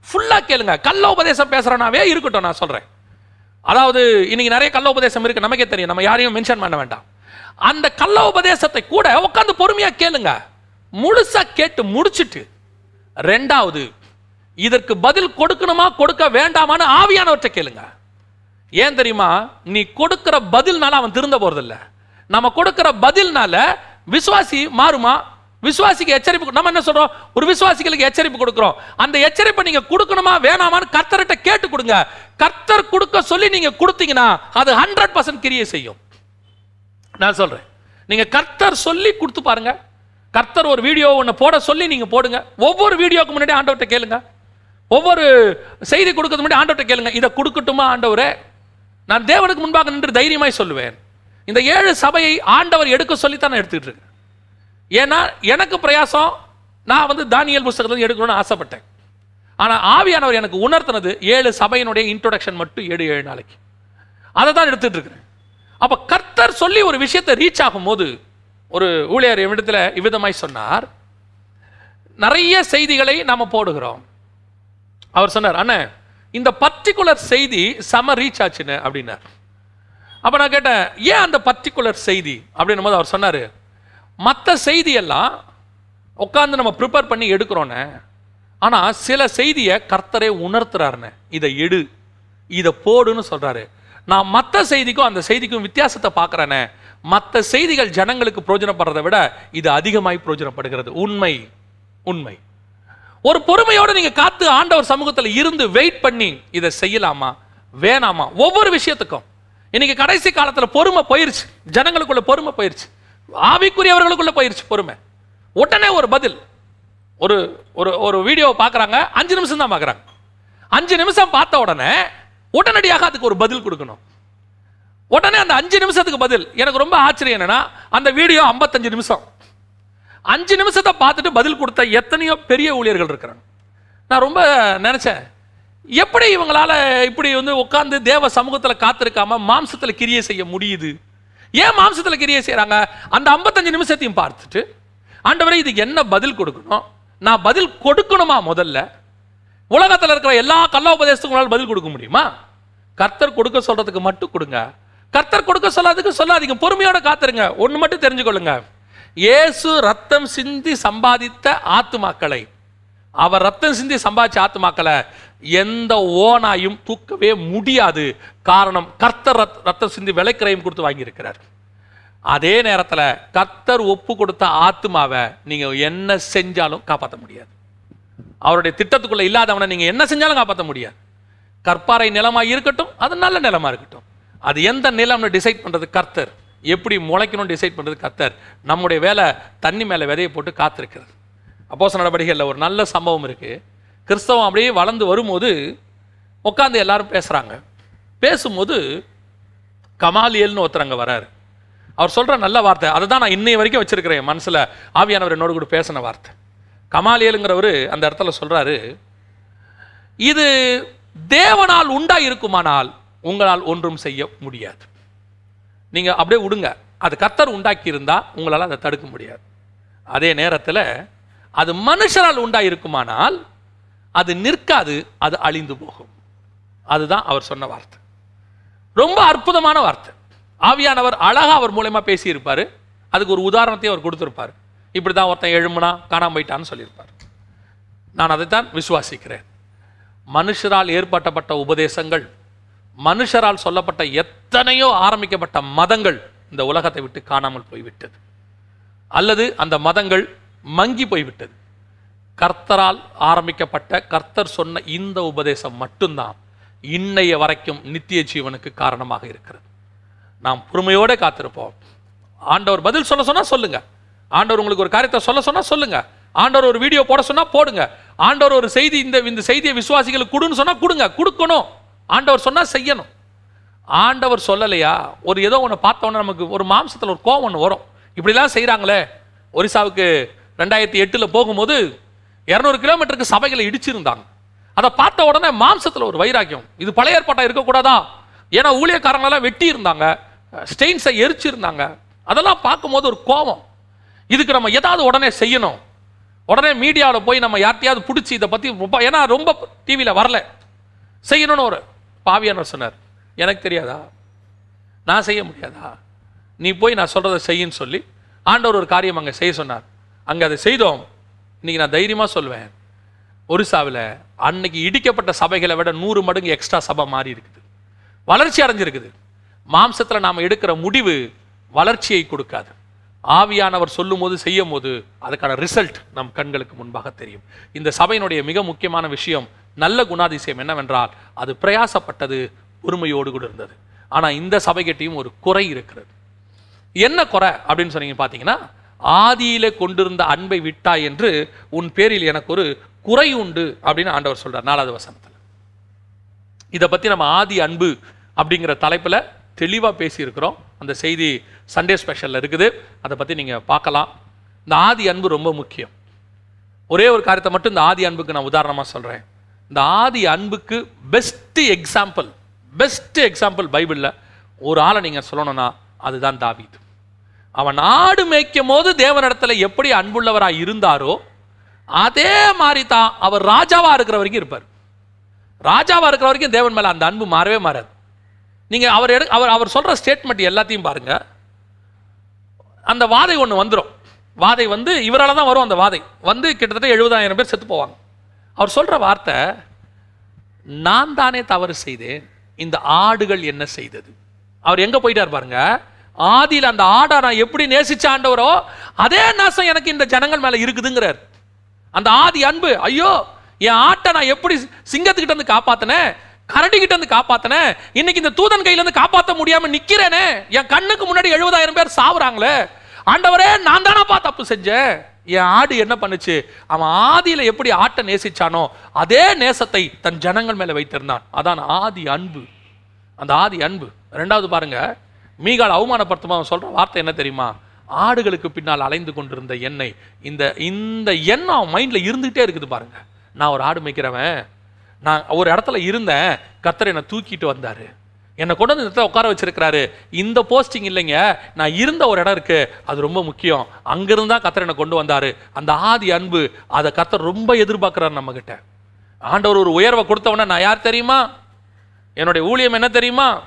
ஃபுல்லாக கேளுங்க. கள்ள உபதேசம் பேசுகிறனாவே இருக்கட்டும் நான் சொல்கிறேன் அதாவது இன்னைக்கு நிறைய கள்ள உபதேசம் இருக்கு நமக்கே தெரியும். நம்ம யாரையும் மென்ஷன் பண்ண வேண்டாம். அந்த கள்ள உபதேசத்தை கூட உட்காந்து பொறுமையா கேளுங்க. முழுசா கேட்டு முடிச்சிட்டு ரெண்டாவது இதற்கு பதில் கொடுக்கணுமா கொடுக்க வேண்டாமான்னு ஆவியானவற்றை கேளுங்க. ஏன் தெரியுமா? நீ கொடுக்கிற பதில்னால அவன் திருந்த போறதில்ல. நம்ம கொடுக்கிற பதில்னால விசுவாசி மாறுமா? விசுவாசிக்கு எச்சரிப்பு நம்ம என்ன சொல்றோம்? ஒரு விசுவாசிகளுக்கு எச்சரிப்பு கொடுக்கிறோம். அந்த எச்சரிப்பை நீங்க கொடுக்கணுமா வேணாமான்னு கர்த்தர்கிட்ட கேட்டு கொடுங்க. கர்த்தர் கொடுக்க சொல்லி நீங்க கொடுத்தீங்கன்னா அது ஹண்ட்ரட் பர்சன்ட் கிரியை செய்யும். நான் சொல்கிறேன் நீங்கள் கர்த்தர் சொல்லி கொடுத்து பாருங்க. கர்த்தர் ஒரு வீடியோ ஒன்று போட சொல்லி நீங்கள் போடுங்க. ஒவ்வொரு வீடியோவுக்கு முன்னாடி ஆண்டவர்கிட்ட கேளுங்க. ஒவ்வொரு செய்தி கொடுக்கறது முன்னாடி ஆண்டவர்கிட்ட கேளுங்க. இதை கொடுக்கட்டுமா ஆண்டவரே? நான் தேவனுக்கு முன்பாக நின்று தைரியமாய் சொல்லுவேன். இந்த ஏழு சபையை ஆண்டவர் எடுக்க சொல்லித்தான் நான் இருக்கேன். ஏன்னா எனக்கு பிரயாசம் நான் வந்து தானியல் புஸ்தகத்தில் எடுக்கணும்னு ஆசைப்பட்டேன். ஆனால் ஆவியானவர் எனக்கு உணர்த்தினது ஏழு சபையினுடைய இன்ட்ரொடக்ஷன் மட்டும் ஏழு ஏழு நாளைக்கு. அதை தான் எடுத்துகிட்டு இருக்கிறேன். அப்போ கர்த்தர் சொல்லி ஒரு விஷயத்தை ரீச் ஆகும்போது ஒரு ஊழியர் இவ்விடத்துல இவ்விதமாய் சொன்னார். நிறைய செய்திகளை நாம் போடுகிறோம். அவர் சொன்னார் அண்ணே இந்த பர்டிகுலர் செய்தி செம ரீச் ஆச்சுன்னு அப்படின்னார். அப்போ நான் கேட்டேன் ஏன் அந்த பர்டிகுலர் செய்தி? அப்படின்னும் போது அவர் சொன்னார் மற்ற செய்தியெல்லாம் உட்காந்து நம்ம ப்ரிப்பேர் பண்ணி எடுக்கிறோன்னு ஆனால் சில செய்தியை கர்த்தரே உணர்த்துறாருன்னு இதை எடு இதை போடுன்னு சொல்கிறாரு நான் மற்ற செய்திக்கும் அந்த செய்திக்கும் வித்தியாசத்தை பார்க்குறேனே. மற்ற செய்திகள் ஜனங்களுக்கு பிரயோஜனப்படுறதை விட இது அதிகமாய் பிரயோஜனப்படுகிறது உண்மை உண்மை. ஒரு பொறுமையோட நீங்க காத்து ஆண்டவர் சமூகத்தில் இருந்து வெயிட் பண்ணி இதை செய்யலாமா? வேணாமா? ஒவ்வொரு விஷயத்துக்கும். இன்னைக்கு கடைசி காலத்தில் பொறுமை போயிருச்சு. ஜனங்களுக்குள்ள பொறுமை போயிருச்சு. ஆவிக்குரியவர்களுக்குள்ள போயிருச்சு பொறுமை. உடனே ஒரு பதில். ஒரு ஒரு ஒரு வீடியோவை பார்க்குறாங்க. அஞ்சு நிமிஷம் தான் பார்க்குறாங்க. அஞ்சு நிமிஷம் பார்த்த உடனே உடனடியாக அதுக்கு ஒரு பதில் கொடுக்கணும். உடனே அந்த அஞ்சு நிமிஷத்துக்கு பதில். எனக்கு ரொம்ப ஆச்சரியம் என்னன்னா அந்த வீடியோ 55 நிமிஷம். அஞ்சு நிமிஷத்தை பார்த்துட்டு பதில் கொடுத்த எத்தனையோ பெரிய ஊழியர்கள் இருக்கிறாங்க. நான் ரொம்ப நினைச்சேன் எப்படி இவங்களால இப்படி வந்து உட்காந்து தேவ சமூகத்தில் காத்திருக்காம மாம்சத்தில் கிரியை செய்ய முடியுது? ஏன் மாம்சத்தில் கிரியை செய்கிறாங்க அந்த 55 நிமிஷத்தையும் பார்த்துட்டு ஆண்டவரை இது என்ன பதில் கொடுக்கணும்? நான் பதில் கொடுக்கணுமா முதல்ல? உலகத்தில் இருக்கிற எல்லா கல்லா உபதேசத்துக்கும் பதில் கொடுக்க முடியுமா? கர்த்தர் கொடுக்க சொல்றதுக்கு மட்டும் கொடுங்க. கர்த்தர் கொடுக்க சொல்லாததுக்கு சொல்லாதீங்க. பொறுமையோட காத்துருங்க. ஒன்று மட்டும் தெரிஞ்சுக்கொள்ளுங்க. இயேசு ரத்தம் சிந்தி சம்பாதித்த ஆத்துமாக்களை. அவர் ரத்தம் சிந்தி சம்பாதிச்ச ஆத்துமாக்களை எந்த ஓனாயும் தூக்கவே முடியாது. காரணம் கர்த்தர் ரத்- ரத்தம் சிந்தி விலைக்கிறையும் கொடுத்து வாங்கியிருக்கிறார். அதே நேரத்தில் கர்த்தர் ஒப்பு கொடுத்த ஆத்துமாவை நீங்கள் என்ன செஞ்சாலும் காப்பாற்ற முடியாது. அவருடைய திட்டத்துக்குள்ளே இல்லாதவனை நீங்கள் என்ன செஞ்சாலும் காப்பாற்ற முடியாது. கற்பாறை நிலமாக இருக்கட்டும் அது நல்ல நிலமாக இருக்கட்டும். அது எந்த நிலம்னு டிசைட் பண்ணுறது கர்த்தர். எப்படி முளைக்கணும் டிசைட் பண்ணுறது கர்த்தர். நம்முடைய வேலை தண்ணி மேலே விதையை போட்டு காத்திருக்கிறது. அப்போஸ் நடவடிக்கைகளில் ஒரு நல்ல சம்பவம் இருக்குது கிறிஸ்தவம் அப்படியே வளர்ந்து வரும்போது உட்காந்து எல்லாரும் பேசுகிறாங்க பேசும்போது கமாலியல்னு ஒருத்தர் அங்கே வராரு. அவர் சொல்கிற நல்ல வார்த்தை அதை தான் நான் இன்னைய வரைக்கும் வச்சிருக்கிறேன் மனசில். ஆவியானவர் என்னோடு கூட பேசின வார்த்தை. கமாலியலுங்கிறவர் அந்த இடத்துல சொல்கிறாரு இது தேவனால் உண்டா இருக்குமானால் உங்களால் ஒன்றும் செய்ய முடியாது. நீங்க அப்படியே விடுங்க அது கத்தர் உண்டாக்கி இருந்தா உங்களால் அதை தடுக்க முடியாது. அதே நேரத்தில் அது மனுஷரால் உண்டா இருக்குமானால் அது நிற்காது அது அழிந்து போகும். அதுதான் அவர் சொன்ன வார்த்தை. ரொம்ப அற்புதமான வார்த்தை. ஆவியானவர் அழகா அவர் மூலயமா பேசியிருப்பார். அதுக்கு ஒரு உதாரணத்தையும் அவர் கொடுத்துருப்பார். இப்படி தான் ஒருத்தன் எழும்புனா காணாம போயிட்டான்னு சொல்லியிருப்பார். நான் அதைத்தான் விசுவாசிக்கிறேன். மனுஷரால் ஏற்பட்டப்பட்ட உபதேசங்கள் மனுஷரால் சொல்லப்பட்ட எத்தனையோ ஆரம்பிக்கப்பட்ட மதங்கள் இந்த உலகத்தை விட்டு காணாமல் போய்விட்டது. அல்லது அந்த மதங்கள் மங்கி போய்விட்டது. கர்த்தரால் ஆரம்பிக்கப்பட்ட கர்த்தர் சொன்ன இந்த உபதேசம் மட்டும்தான் இன்னைய வரைக்கும் நித்திய ஜீவனுக்கு காரணமாக இருக்கிறது. நாம் பொறுமையோடு காத்திருப்போம். ஆண்டவர் பதில் சொல்ல சொன்னால் சொல்லுங்கள் ஆண்டவர் உங்களுக்கு ஒரு காரியத்தை சொல்ல சொன்னால் சொல்லுங்கள் ஆண்டவர் ஒரு வீடியோ போட சொன்னால் போடுங்க. ஆண்டவர் ஒரு செய்தி இந்த இந்த செய்தியை விசுவாசிகளுக்கு கொடுன்னு சொன்னால் கொடுங்க கொடுக்கணும். ஆண்டவர் சொன்னால் செய்யணும். ஆண்டவர் சொல்லலையா? ஒரு ஏதோ ஒன்று பார்த்தோன்னே நமக்கு ஒரு மாம்சத்தில் ஒரு கோவம் ஒன்று வரும். இப்படிலாம் செய்கிறாங்களே ஒரிசாவுக்கு ரெண்டாயிரத்தி எட்டில் போகும்போது இரநூறு கிலோமீட்டருக்கு சபைகளை இடிச்சிருந்தாங்க. அதை பார்த்த உடனே மாம்சத்தில் ஒரு வைராக்கியம். இது பழைய ஏற்பாட்டாக இருக்கக்கூடாதா? ஏன்னா ஊழியக்காரங்களெல்லாம் வெட்டி இருந்தாங்க ஸ்டெயின்ஸை எரிச்சிருந்தாங்க. அதெல்லாம் பார்க்கும்போது ஒரு கோபம் இதுக்கு நம்ம ஏதாவது உடனே செய்யணும். உடனே மீடியாவில் போய் நம்ம யார்ட்டையாவது பிடிச்சி இதை பற்றி ரொம்ப ஏன்னா ரொம்ப டிவியில் வரல. செய்யணும்னு ஒரு பாவியானவர் சொன்னார். எனக்கு தெரியாதா? நான் செய்ய முடியாதா? நீ போய் நான் சொல்கிறத செய்யின்னு சொல்லி ஆண்டவர் ஒரு காரியம் அங்கே செய்ய சொன்னார். அங்கே அதை செய்தோம். இன்றைக்கி நான் தைரியமாக சொல்வேன். ஒரிசாவில் அன்னைக்கு இடிக்கப்பட்ட சபைகளை விட நூறு மடங்கு எக்ஸ்ட்ரா சபை மாறி இருக்குது. வளர்ச்சி அடைஞ்சிருக்குது. மாம்சத்தில் நாம் எடுக்கிற முடிவு வளர்ச்சியை கொடுக்காது. ஆவியானவர் சொல்லும் போது செய்யும் போது அதுக்கான ரிசல்ட் நம் கண்களுக்கு முன்பாக தெரியும். இந்த சபையினுடைய மிக முக்கியமான விஷயம் நல்ல குணாதிசயம் என்னவென்றால் அது பிரயாசப்பட்டது பொறுமையோடு கூட இருந்தது. ஆனால் இந்த சபைகிட்டையும் ஒரு குறை இருக்கிறது. என்ன குறை அப்படின்னு சொன்னீங்க பார்த்தீங்கன்னா ஆதியிலே கொண்டிருந்த அன்பை விட்டாய் என்று உன் பேரில் எனக்கு ஒரு குறை உண்டு அப்படின்னு ஆண்டவர் சொல்றார் நாலாவது வசனத்தில். இதை பற்றி நம்ம ஆதி அன்பு அப்படிங்கிற தலைப்பில் தெளிவாக பேசியிருக்கிறோம். அந்த செய்தி சண்டே ஸ்பெஷலில் இருக்குது. அதை பற்றி நீங்கள் பார்க்கலாம். இந்த ஆதி அன்பு ரொம்ப முக்கியம். ஒரே ஒரு காரியத்தை மட்டும் இந்த ஆதி அன்புக்கு நான் உதாரணமாக சொல்கிறேன் இந்த ஆதி அன்புக்கு பெஸ்ட்டு எக்ஸாம்பிள் பெஸ்ட்டு எக்ஸாம்பிள் பைபிளில் ஒரு ஆளை நீங்கள் சொல்லணும்னா அதுதான் தாவீது. அவன் நாடு மேய்க்கும் போது தேவனிடத்தில் எப்படி அன்புள்ளவராக இருந்தாரோ அதே மாதிரி தான் அவர் ராஜாவாக இருக்கிற வரைக்கும் இருப்பார். ராஜாவாக இருக்கிற வரைக்கும் தேவன் மேலே அந்த அன்பு மாறவே மாறாது. நீங்கள் அவர் எடு அவர் அவர் சொல்கிற ஸ்டேட்மெண்ட் எல்லாத்தையும் பாருங்கள் அந்த வாதை ஒன்று வந்துடும் வாதை வந்து இவரால் தான் வரும் அந்த வாதை. வந்து கிட்டத்தட்ட எழுபதாயிரம் பேர் செத்து போவாங்க. அவர் சொல்கிற வார்த்தை நான் தானே தவறு செய்தேன். இந்த ஆடுகள் என்ன செய்தது? அவர் எங்கே போயிட்டார் பாருங்க. ஆதியில் அந்த ஆடை நான் எப்படி நேசிச்ச ஆண்டவரோ அதே நாசம் எனக்கு இந்த ஜனங்கள் மேலே இருக்குதுங்கிறார். அந்த ஆதி அன்பு ஐயோ என் ஆட்டை நான் எப்படி சிங்கத்துக்கிட்ட வந்து காப்பாத்தினேன்? கரடி கிட்ட இருந்து காப்பாத்தினேன் இன்னைக்கு இந்த தூதன் கையில இருந்து காப்பாற்ற முடியாம நிக்கிறேனே. என் கண்ணுக்கு முன்னாடி எழுபதாயிரம் பேர் சாவுறாங்களே. ஆண்டவரே நான் தானப்பா தப்பு செஞ்சேன் என் ஆடு என்ன பண்ணுச்சு? அவன் ஆதியில எப்படி ஆட்டை நேசிச்சானோ அதே நேசத்தை தன் ஜனங்கள் மேல வைத்திருந்தான். அதான் ஆதி அன்பு. அந்த ஆதி அன்பு. ரெண்டாவது பாருங்க மீகால் அவமானப்படுத்தும் அவன் சொல்ற வார்த்தை என்ன தெரியுமா? ஆடுகளுக்கு பின்னால் அலைந்து கொண்டிருந்த எண்ணெய் இந்த இந்த எண்ணம் அவன் மைண்ட்ல இருந்துகிட்டே இருக்குது பாருங்க. நான் ஒரு ஆடு மேய்க்கிறவன். நான் ஒரு இடத்துல இருந்தேன் கத்தர் என்னை தூக்கிட்டு வந்தார். என்னை கொண்டு வந்து இடத்துல உட்கார வச்சிருக்கிறாரு. இந்த போஸ்டிங் இல்லைங்க. நான் இருந்த ஒரு இடம் இருக்கு. அது ரொம்ப முக்கியம். அங்கிருந்து தான் கத்தர் என்னை கொண்டு வந்தார். அந்த ஆதி அன்பு அதை கத்தர் ரொம்ப எதிர்பார்க்குறாரு நம்மக்கிட்ட ஆண்டவர் ஒரு உயர்வை கொடுத்தவொடனே நான் யார் தெரியுமா? என்னுடைய ஊழியம் என்ன தெரியுமா?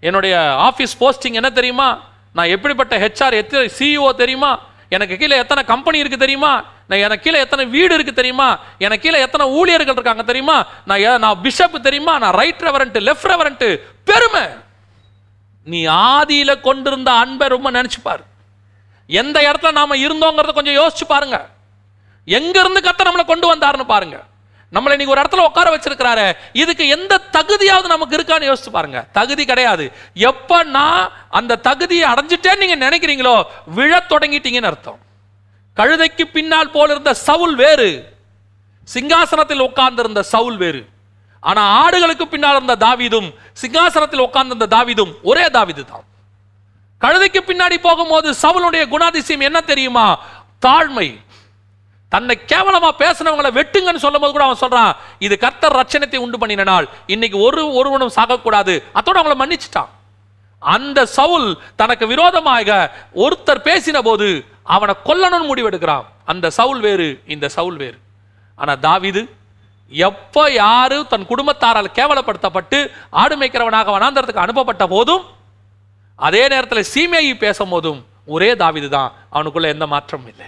என்னுடைய ஆஃபீஸ் போஸ்டிங் என்ன தெரியுமா? நான் எப்படிப்பட்ட ஹெச்ஆர் எத்தனை சிஇஓ தெரியுமா? எனக்கு கீழே எத்தனை கம்பெனி இருக்குது தெரியுமா? நான் எனக்கு கீழே எத்தனை வீடு இருக்குது தெரியுமா? எனக்கு கீழே எத்தனை ஊழியர்கள் இருக்காங்க தெரியுமா? நான் ஏ- நான் பிஷப் தெரியுமா? நான் ரைட் ரெவரண்ட் லெஃப்ட் ரெவரண்ட் பெருமை. நீ ஆதியில் கொண்டிருந்த அன்பை ரொம்ப நினச்சிப்பார் எந்த இடத்துல நாம் இருந்தோங்கிறத கொஞ்சம் யோசிச்சு பாருங்க. எங்கேருந்து கத்த நம்மளை கொண்டு வந்தாருன்னு பாருங்க. நம்மளை இன்னைக்கு ஒரு இடத்துல உட்கார வச்சிருக்கிறாரு இதுக்கு எந்த தகுதியாவது நமக்கு இருக்கான்னு யோசிச்சு பாருங்க. தகுதி கிடையாது. எப்ப நான் அந்த தகுதியை அடைஞ்சிட்டேன்னு நீங்க நினைக்கிறீங்களோ விழ தொடங்கிட்டீங்கன்னு அர்த்தம். கழுதைக்கு பின்னால் போல இருந்த சவுல் வேறு. சிங்காசனத்தில் உட்கார்ந்திருந்த சவுல் வேறு. ஆனா ஆடுகளுக்கு பின்னால் இருந்த தாவிதும் சிங்காசனத்தில் உட்கார்ந்திருந்த தாவிதும் ஒரே தாவிது தான். கழுதைக்கு பின்னாடி போகும்போது சவுளுடைய குணாதிசயம் என்ன தெரியுமா? தாழ்மை. தன்னை கேவலமா பேசினவங்களை வெட்டுங்கன்னு சொல்லும்போது கூட அவன் சொல்றான் இது கர்த்தர் ரட்சணத்தை உண்டு பண்ணின நாள். இன்னைக்கு ஒரு ஒருவனும் சாகக்கூடாது. அதோட அவங்கள மன்னிச்சிட்டான். அந்த சவுல் தனக்கு விரோதமாக ஒருத்தர் பேசின போது அவனை கொல்லணும்னு முடிவெடுக்கிறான். அந்த சவுல் வேறு இந்த சவுல் வேறு. ஆனால் தாவிது எப்போ யாரு தன் குடும்பத்தாரால் கேவலப்படுத்தப்பட்டு ஆடு மேய்க்கிறவனாக வனாந்தரத்துக்கு அனுப்பப்பட்ட போதும் அதே நேரத்தில் சீமையை பேசும் போதும் ஒரே தாவிது தான். அவனுக்குள்ள எந்த மாற்றமும் இல்லை.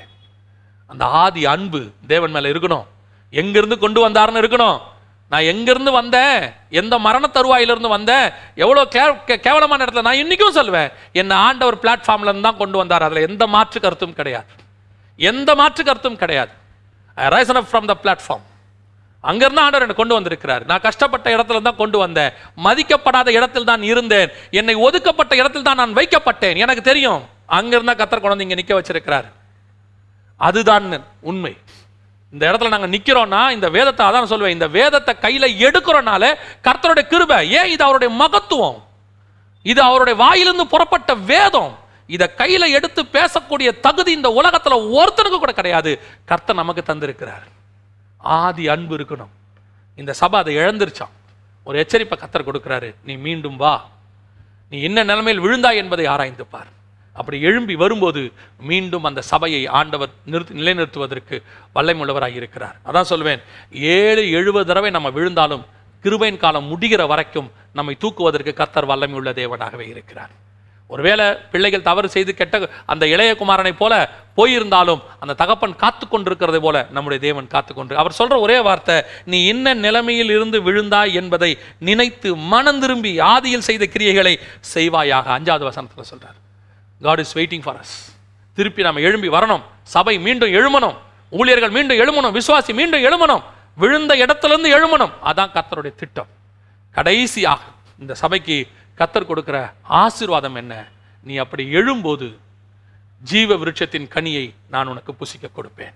அந்த ஆதி அன்பு தேவன் மேலே இருக்கணும். எங்கிருந்து கொண்டு வந்தாருன்னு இருக்கணும். நான் எங்கிருந்து வந்தேன்? எந்த மரண தருவாயிலிருந்து வந்தேன்? எவ்வளோ கே கே- கேவலமான இடத்துல நான் இன்றைக்கும் சொல்லுவேன் என்னை ஆண்டவர் பிளாட்ஃபார்ம்லேருந்து தான் கொண்டு வந்தார். அதில் எந்த மாற்று கருத்தும் கிடையாது. எந்த மாற்று கருத்தும் கிடையாது. I risen up from the platform அங்கிருந்து ஆண்டவர் என்னை கொண்டு வந்திருக்கிறார். நான் கஷ்டப்பட்ட இடத்துல தான் கொண்டு வந்தேன். மதிக்கப்படாத இடத்தில் தான் இருந்தேன். என்னை ஒதுக்கப்பட்ட இடத்தில் தான் நான் வைக்கப்பட்டேன். எனக்கு தெரியும் அங்கிருந்தா கத்தர் கொண்டு வந்து இங்கே நிற்க வச்சிருக்கிறார். அதுதான் உண்மை. இந்த இடத்துல நாங்கள் நிற்கிறோம்னா இந்த வேதத்தை அதான் சொல்லுவேன் இந்த வேதத்தை கையில் எடுக்கிறோனால கர்த்தருடைய கிருபை. ஏன்? இது அவருடைய மகத்துவம். இது அவருடைய வாயிலிருந்து புறப்பட்ட வேதம். இதை கையில் எடுத்து பேசக்கூடிய தகுதி இந்த உலகத்தில் ஒருத்தனுக்கு கூட கிடையாது. கர்த்தர் நமக்கு தந்திருக்கிறார். ஆதி அன்பு இருக்கணும். இந்த சபை அதை இழந்துருச்சான் ஒரு எச்சரிப்பை கத்தர் கொடுக்குறாரு. நீ மீண்டும் வா. நீ என்ன நிலைமையில் விழுந்தாய் என்பதை ஆராய்ந்து பார். அப்படி எழும்பி வரும்போது மீண்டும் அந்த சபையை ஆண்டவர் நிறுத்தி நிலைநிறுத்துவதற்கு வல்லமையுள்ளவராக இருக்கிறார் அதான் சொல்லுவேன் ஏழு எழுபது தடவை நம்ம விழுந்தாலும் கிருபையின் காலம் முடிகிற வரைக்கும் நம்மை தூக்குவதற்கு கர்த்தர் வல்லமையுள்ள தேவனாகவே இருக்கிறார். ஒருவேளை பிள்ளைகள் தவறு செய்து கெட்ட அந்த இளையகுமாரனை போல போயிருந்தாலும் அந்த தகப்பன் காத்து கொண்டிருக்கிறதை போல நம்முடைய தேவன் காத்து கொண்டு அவர் சொல்ற ஒரே வார்த்தை நீ என்ன நிலைமையில் இருந்து விழுந்தாய் என்பதை நினைத்து மனம் திரும்பி ஆதியில் செய்த கிரியைகளை செய்வாயாக. அஞ்சாவது வசனத்தில் சொல்றார் God is waiting for us திருப்பி நம்ம எழும்பி வரணும். சபை மீண்டும் எழுமணும் ஊழியர்கள் மீண்டும் எழுமணும் விசுவாசி மீண்டும் எழுமணும் விழுந்த இடத்துலேருந்து எழுமணும் அதான் கத்தருடைய திட்டம். கடைசியாக இந்த சபைக்கு கத்தர் கொடுக்குற ஆசீர்வாதம் என்ன? நீ அப்படி எழும்போது ஜீவ விருட்சத்தின் கனியை நான் உனக்கு புசிக்க கொடுப்பேன்.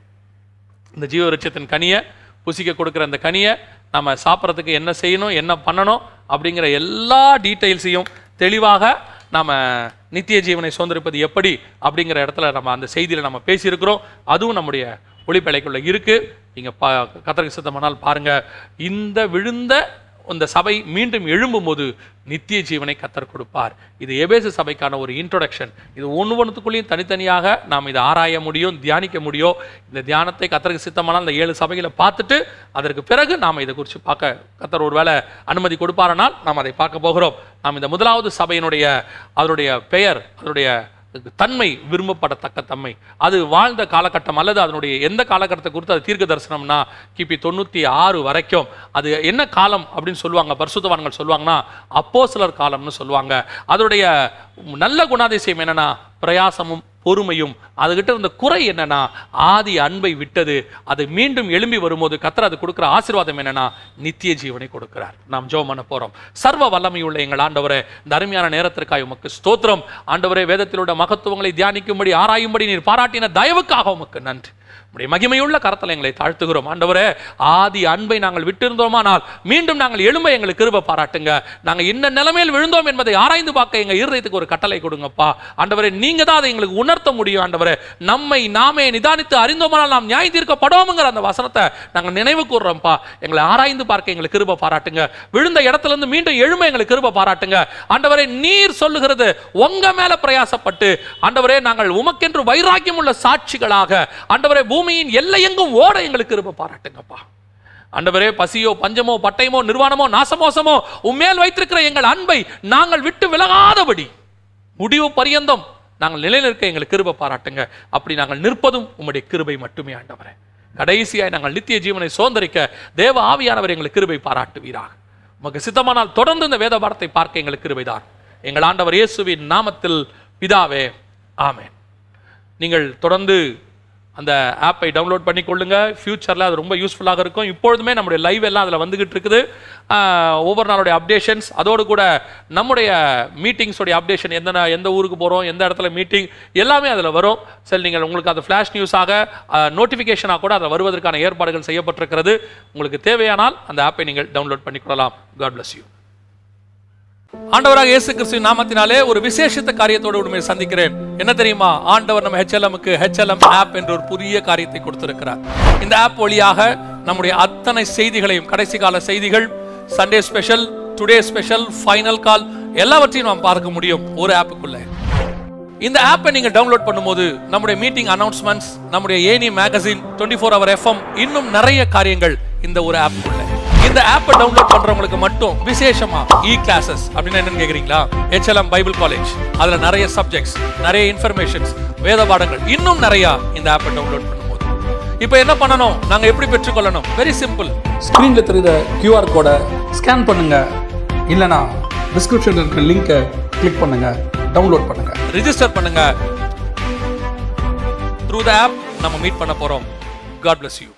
இந்த ஜீவ விருட்சத்தின் கனியை புசிக்க கொடுக்குற அந்த கனியை நம்ம சாப்பிட்றதுக்கு என்ன செய்யணும் என்ன பண்ணணும் அப்படிங்கிற எல்லா டீட்டெயில்ஸையும் தெளிவாக நாம் நித்திய ஜீவனை சுதந்திரிப்பது எப்படி அப்படிங்கிற இடத்துல நம்ம அந்த செய்தியில் நம்ம பேசியிருக்கிறோம். அதுவும் நம்முடைய ஒளிப்பலைக்குள்ள இருக்கு. நீங்கள் பா கத்தருக்கு சித்தமானால் பாருங்க. இந்த விழுந்த இந்த சபை மீண்டும் எழும்பும்போது நித்திய ஜீவனை கத்தர் கொடுப்பார். இது எபேசு சபைக்கான ஒரு இன்ட்ரொடக்ஷன் இது ஒன்று ஒன்றுத்துக்குள்ளேயும் தனித்தனியாக நாம் இதை ஆராய முடியும் தியானிக்க முடியும். இந்த தியானத்தை கத்தருக்கு சித்தமான அந்த ஏழு சபைகளை பார்த்துட்டு அதற்கு பிறகு நாம் இதை குறித்து பார்க்க கத்தர் ஒருவேளை அனுமதி கொடுப்பாரனால் நாம் அதை பார்க்க போகிறோம். நாம் இந்த முதலாவது சபையினுடைய அதனுடைய பெயர் அதனுடைய தன்மை விரும்பப்படத்தக்க தன்மை. அது வாழ்ந்த காலகட்டம் அல்லது அதனுடைய எந்த காலகட்டத்தை குறித்து அது தீர்க்க தரிசனம்னா கிபி தொண்ணூற்றி ஆறு வரைக்கும். அது என்ன காலம் அப்படின்னு சொல்லுவாங்க பரிசுத்தவான்கள் சொல்லுவாங்கன்னா அப்போஸ்தலர் காலம்னு சொல்லுவாங்க. அதனுடைய நல்ல குணாதிசயம் என்னென்னா பிரயாசமும் பொறுமையும் அதுகிட்ட இருந்த குறை என்னன்னா ஆதி அன்பை விட்டது. அது மீண்டும் எழும்பி வரும்போது கத்தர் அது கொடுக்குற ஆசீர்வாதம் என்னன்னா நித்திய ஜீவனை கொடுக்கிறார். நாம் ஜோம் பண்ண போறோம். சர்வ வல்லமையுள்ள எங்கள் ஆண்டவரே இந்த அருமையான நேரத்திற்காக உமக்கு ஸ்தோத்திரம். ஆண்டவரே வேதத்தில் உள்ள மகத்துவங்களை தியானிக்கும்படி ஆராயும்படி நீர் பாராட்டின தயவுக்காக உமக்கு நன்றி. உடைய மகிமையுள்ள கரத்தில் எங்களை தாழ்த்துகிறோம். ஆண்டவரே ஆதி அன்பை நாங்கள் விட்டிருந்தோமானால் மீண்டும் நாங்கள் எழும்ப எங்களுக்கு கிருப பாராட்டுங்க. நாங்கள் இந்த நிலைமையில் விழுந்தோம் என்பதை ஆராய்ந்து பார்க்க எங்க இருதயத்துக்கு ஒரு கட்டளை கொடுங்கப்பா. ஆண்டவரே நீங்கள் தான் அதை எங்களுக்கு உணர்த்த முடியும் ஆண்டவரே. நம்மை நாமே நிதானித்து அறிந்தோமானால் நாம் நியாயம் தீர்க்கப்படோமுங்கிற அந்த வசனத்தை நாங்கள் நினைவு கூறுறோம்ப்பா எங்களை ஆராய்ந்து பார்க்க எங்களுக்கு கிருப பாராட்டுங்க. விழுந்த இடத்துல இருந்து மீண்டும் எழும்ப எங்களுக்கு கிருப பாராட்டுங்க. ஆண்டவரே நீர் சொல்லுகிறது உங்க மேல பிரயாசப்பட்டு ஆண்டவரே நாங்கள் உமக்கென்று வைராக்கியம் உள்ள சாட்சிகளாக ஆண்டவரே பூமியின் எல்லையெங்கும் ஓட எங்களுக்கு கிருப பாராட்டுங்கப்பா. ஆண்டவரே பசியோ பஞ்சமோ பட்டயமோ நிர்வாணமோ நாசமோசமோ உம்மேல் வைத்திருக்கிற எங்கள் அன்பை நாங்கள் விட்டு விலகாதபடி முடிவு பரியந்தம் நாங்கள் நிலைநிற்க எங்களுக்கு கிருப பாராட்டுங்க. அப்படி நாங்கள் நிற்பதும் உம்முடைய கிருபை மட்டுமே ஆண்டவரே. கடைசியாய் நாங்கள் நித்திய ஜீவனை சுதந்திரிக்க தேவ ஆவியானவர் எங்களுக்கு கிருபை பாராட்டுவீராக. உமக்கு சித்தமானால் தொடர்ந்து இந்த வேத பாடத்தை பார்க்க எங்களுக்கு கிருபைதான் எங்கள் ஆண்டவர் இயேசுவின் நாமத்தில் பிதாவே ஆமேன். நீங்கள் தொடர்ந்து அந்த ஆப்பை டவுன்லோட் பண்ணி கொள்ளுங்க ஃபியூச்சரில் அது ரொம்ப யூஸ்ஃபுல்லாக இருக்கும். இப்பொழுதுமே நம்முடைய லைவ் எல்லாம் அதில் வந்துகிட்டு இருக்குது. ஒவ்வொரு நாளுடைய அப்டேஷன்ஸ் அதோடு கூட நம்முடைய மீட்டிங்ஸோடைய அப்டேஷன் எந்த எந்த ஊருக்கு போகிறோம் எந்த இடத்துல மீட்டிங் எல்லாமே அதில் வரும். சரி நீங்கள் உங்களுக்கு அது ஃப்ளாஷ் நியூஸாக நோட்டிஃபிகேஷனாக கூட அதில் வருவதற்கான ஏற்பாடுகள் செய்யப்பட்டிருக்கிறது. உங்களுக்கு தேவையானால் அந்த ஆப்பை நீங்கள் டவுன்லோட் பண்ணிக்கொள்ளலாம். காட் பிளஸ் யூ ஆண்டவராக இயேசு கிறிஸ்துவின் நாமத்தினாலே ஒரு விசேஷித்த காரியத்தோடு உண்மையை சந்திக்கிறேன். என்ன தெரியுமா? ஆண்டவர் நம்ம ஹெச்எல்எம்க்கு ஹெச்எல்எம் ஆப் என்ற ஒரு புதிய காரியத்தை கொடுத்திருக்கிறார். இந்த ஆப் வழியாக நம்முடைய அத்தனை செய்திகளையும் கடைசி கால செய்திகள் Sunday special today special final call எல்லாவற்றையும் நாம் பார்க்க முடியும் ஒரு ஆப்புக்குள்ள இந்த ஆப்பை நீங்கள் டவுன்லோட் பண்ணும்போது நம்முடைய மீட்டிங் அனௌன்ஸ்மெண்ட்ஸ் நம்முடைய any magazine twenty four hour FM இன்னும் நிறைய காரியங்கள் இந்த ஒரு ஆப்புக்குள்ள இந்த ஆப்பை டவுன்லோட் பண்றவங்களுக்கு மட்டும் விசேஷமா இ கிளாஸஸ் அப்படின்னு என்னன்னு கேக்குறீங்களா? ஹெச்எல்எம் பைபிள் காலேஜ் அதுல நிறைய சப்ஜெக்ட்ஸ் நிறைய இன்ஃபர்மேஷன்ஸ் வேத பாடங்கள். இன்னும் நிறைய இந்த ஆப்பை டவுன்லோட் பண்ணும்போது. இப்போ என்ன பண்ணணும்? நாங்க எப்படி பெற்றுக்கொள்ளணும்? வெரி சிம்பிள் ஸ்க்ரீனில் தெரியுத கியூஆர் கோடை ஸ்கேன் பண்ணுங்க. இல்லைனா டிஸ்கிரிப்ஷனில் இருக்கிற லிங்கை கிளிக் பண்ணுங்க. டவுன்லோட் பண்ணுங்க. ரிஜிஸ்டர் பண்ணுங்க. த்ரூ த ஆப் நம்ம மீட் பண்ண போறோம். God bless you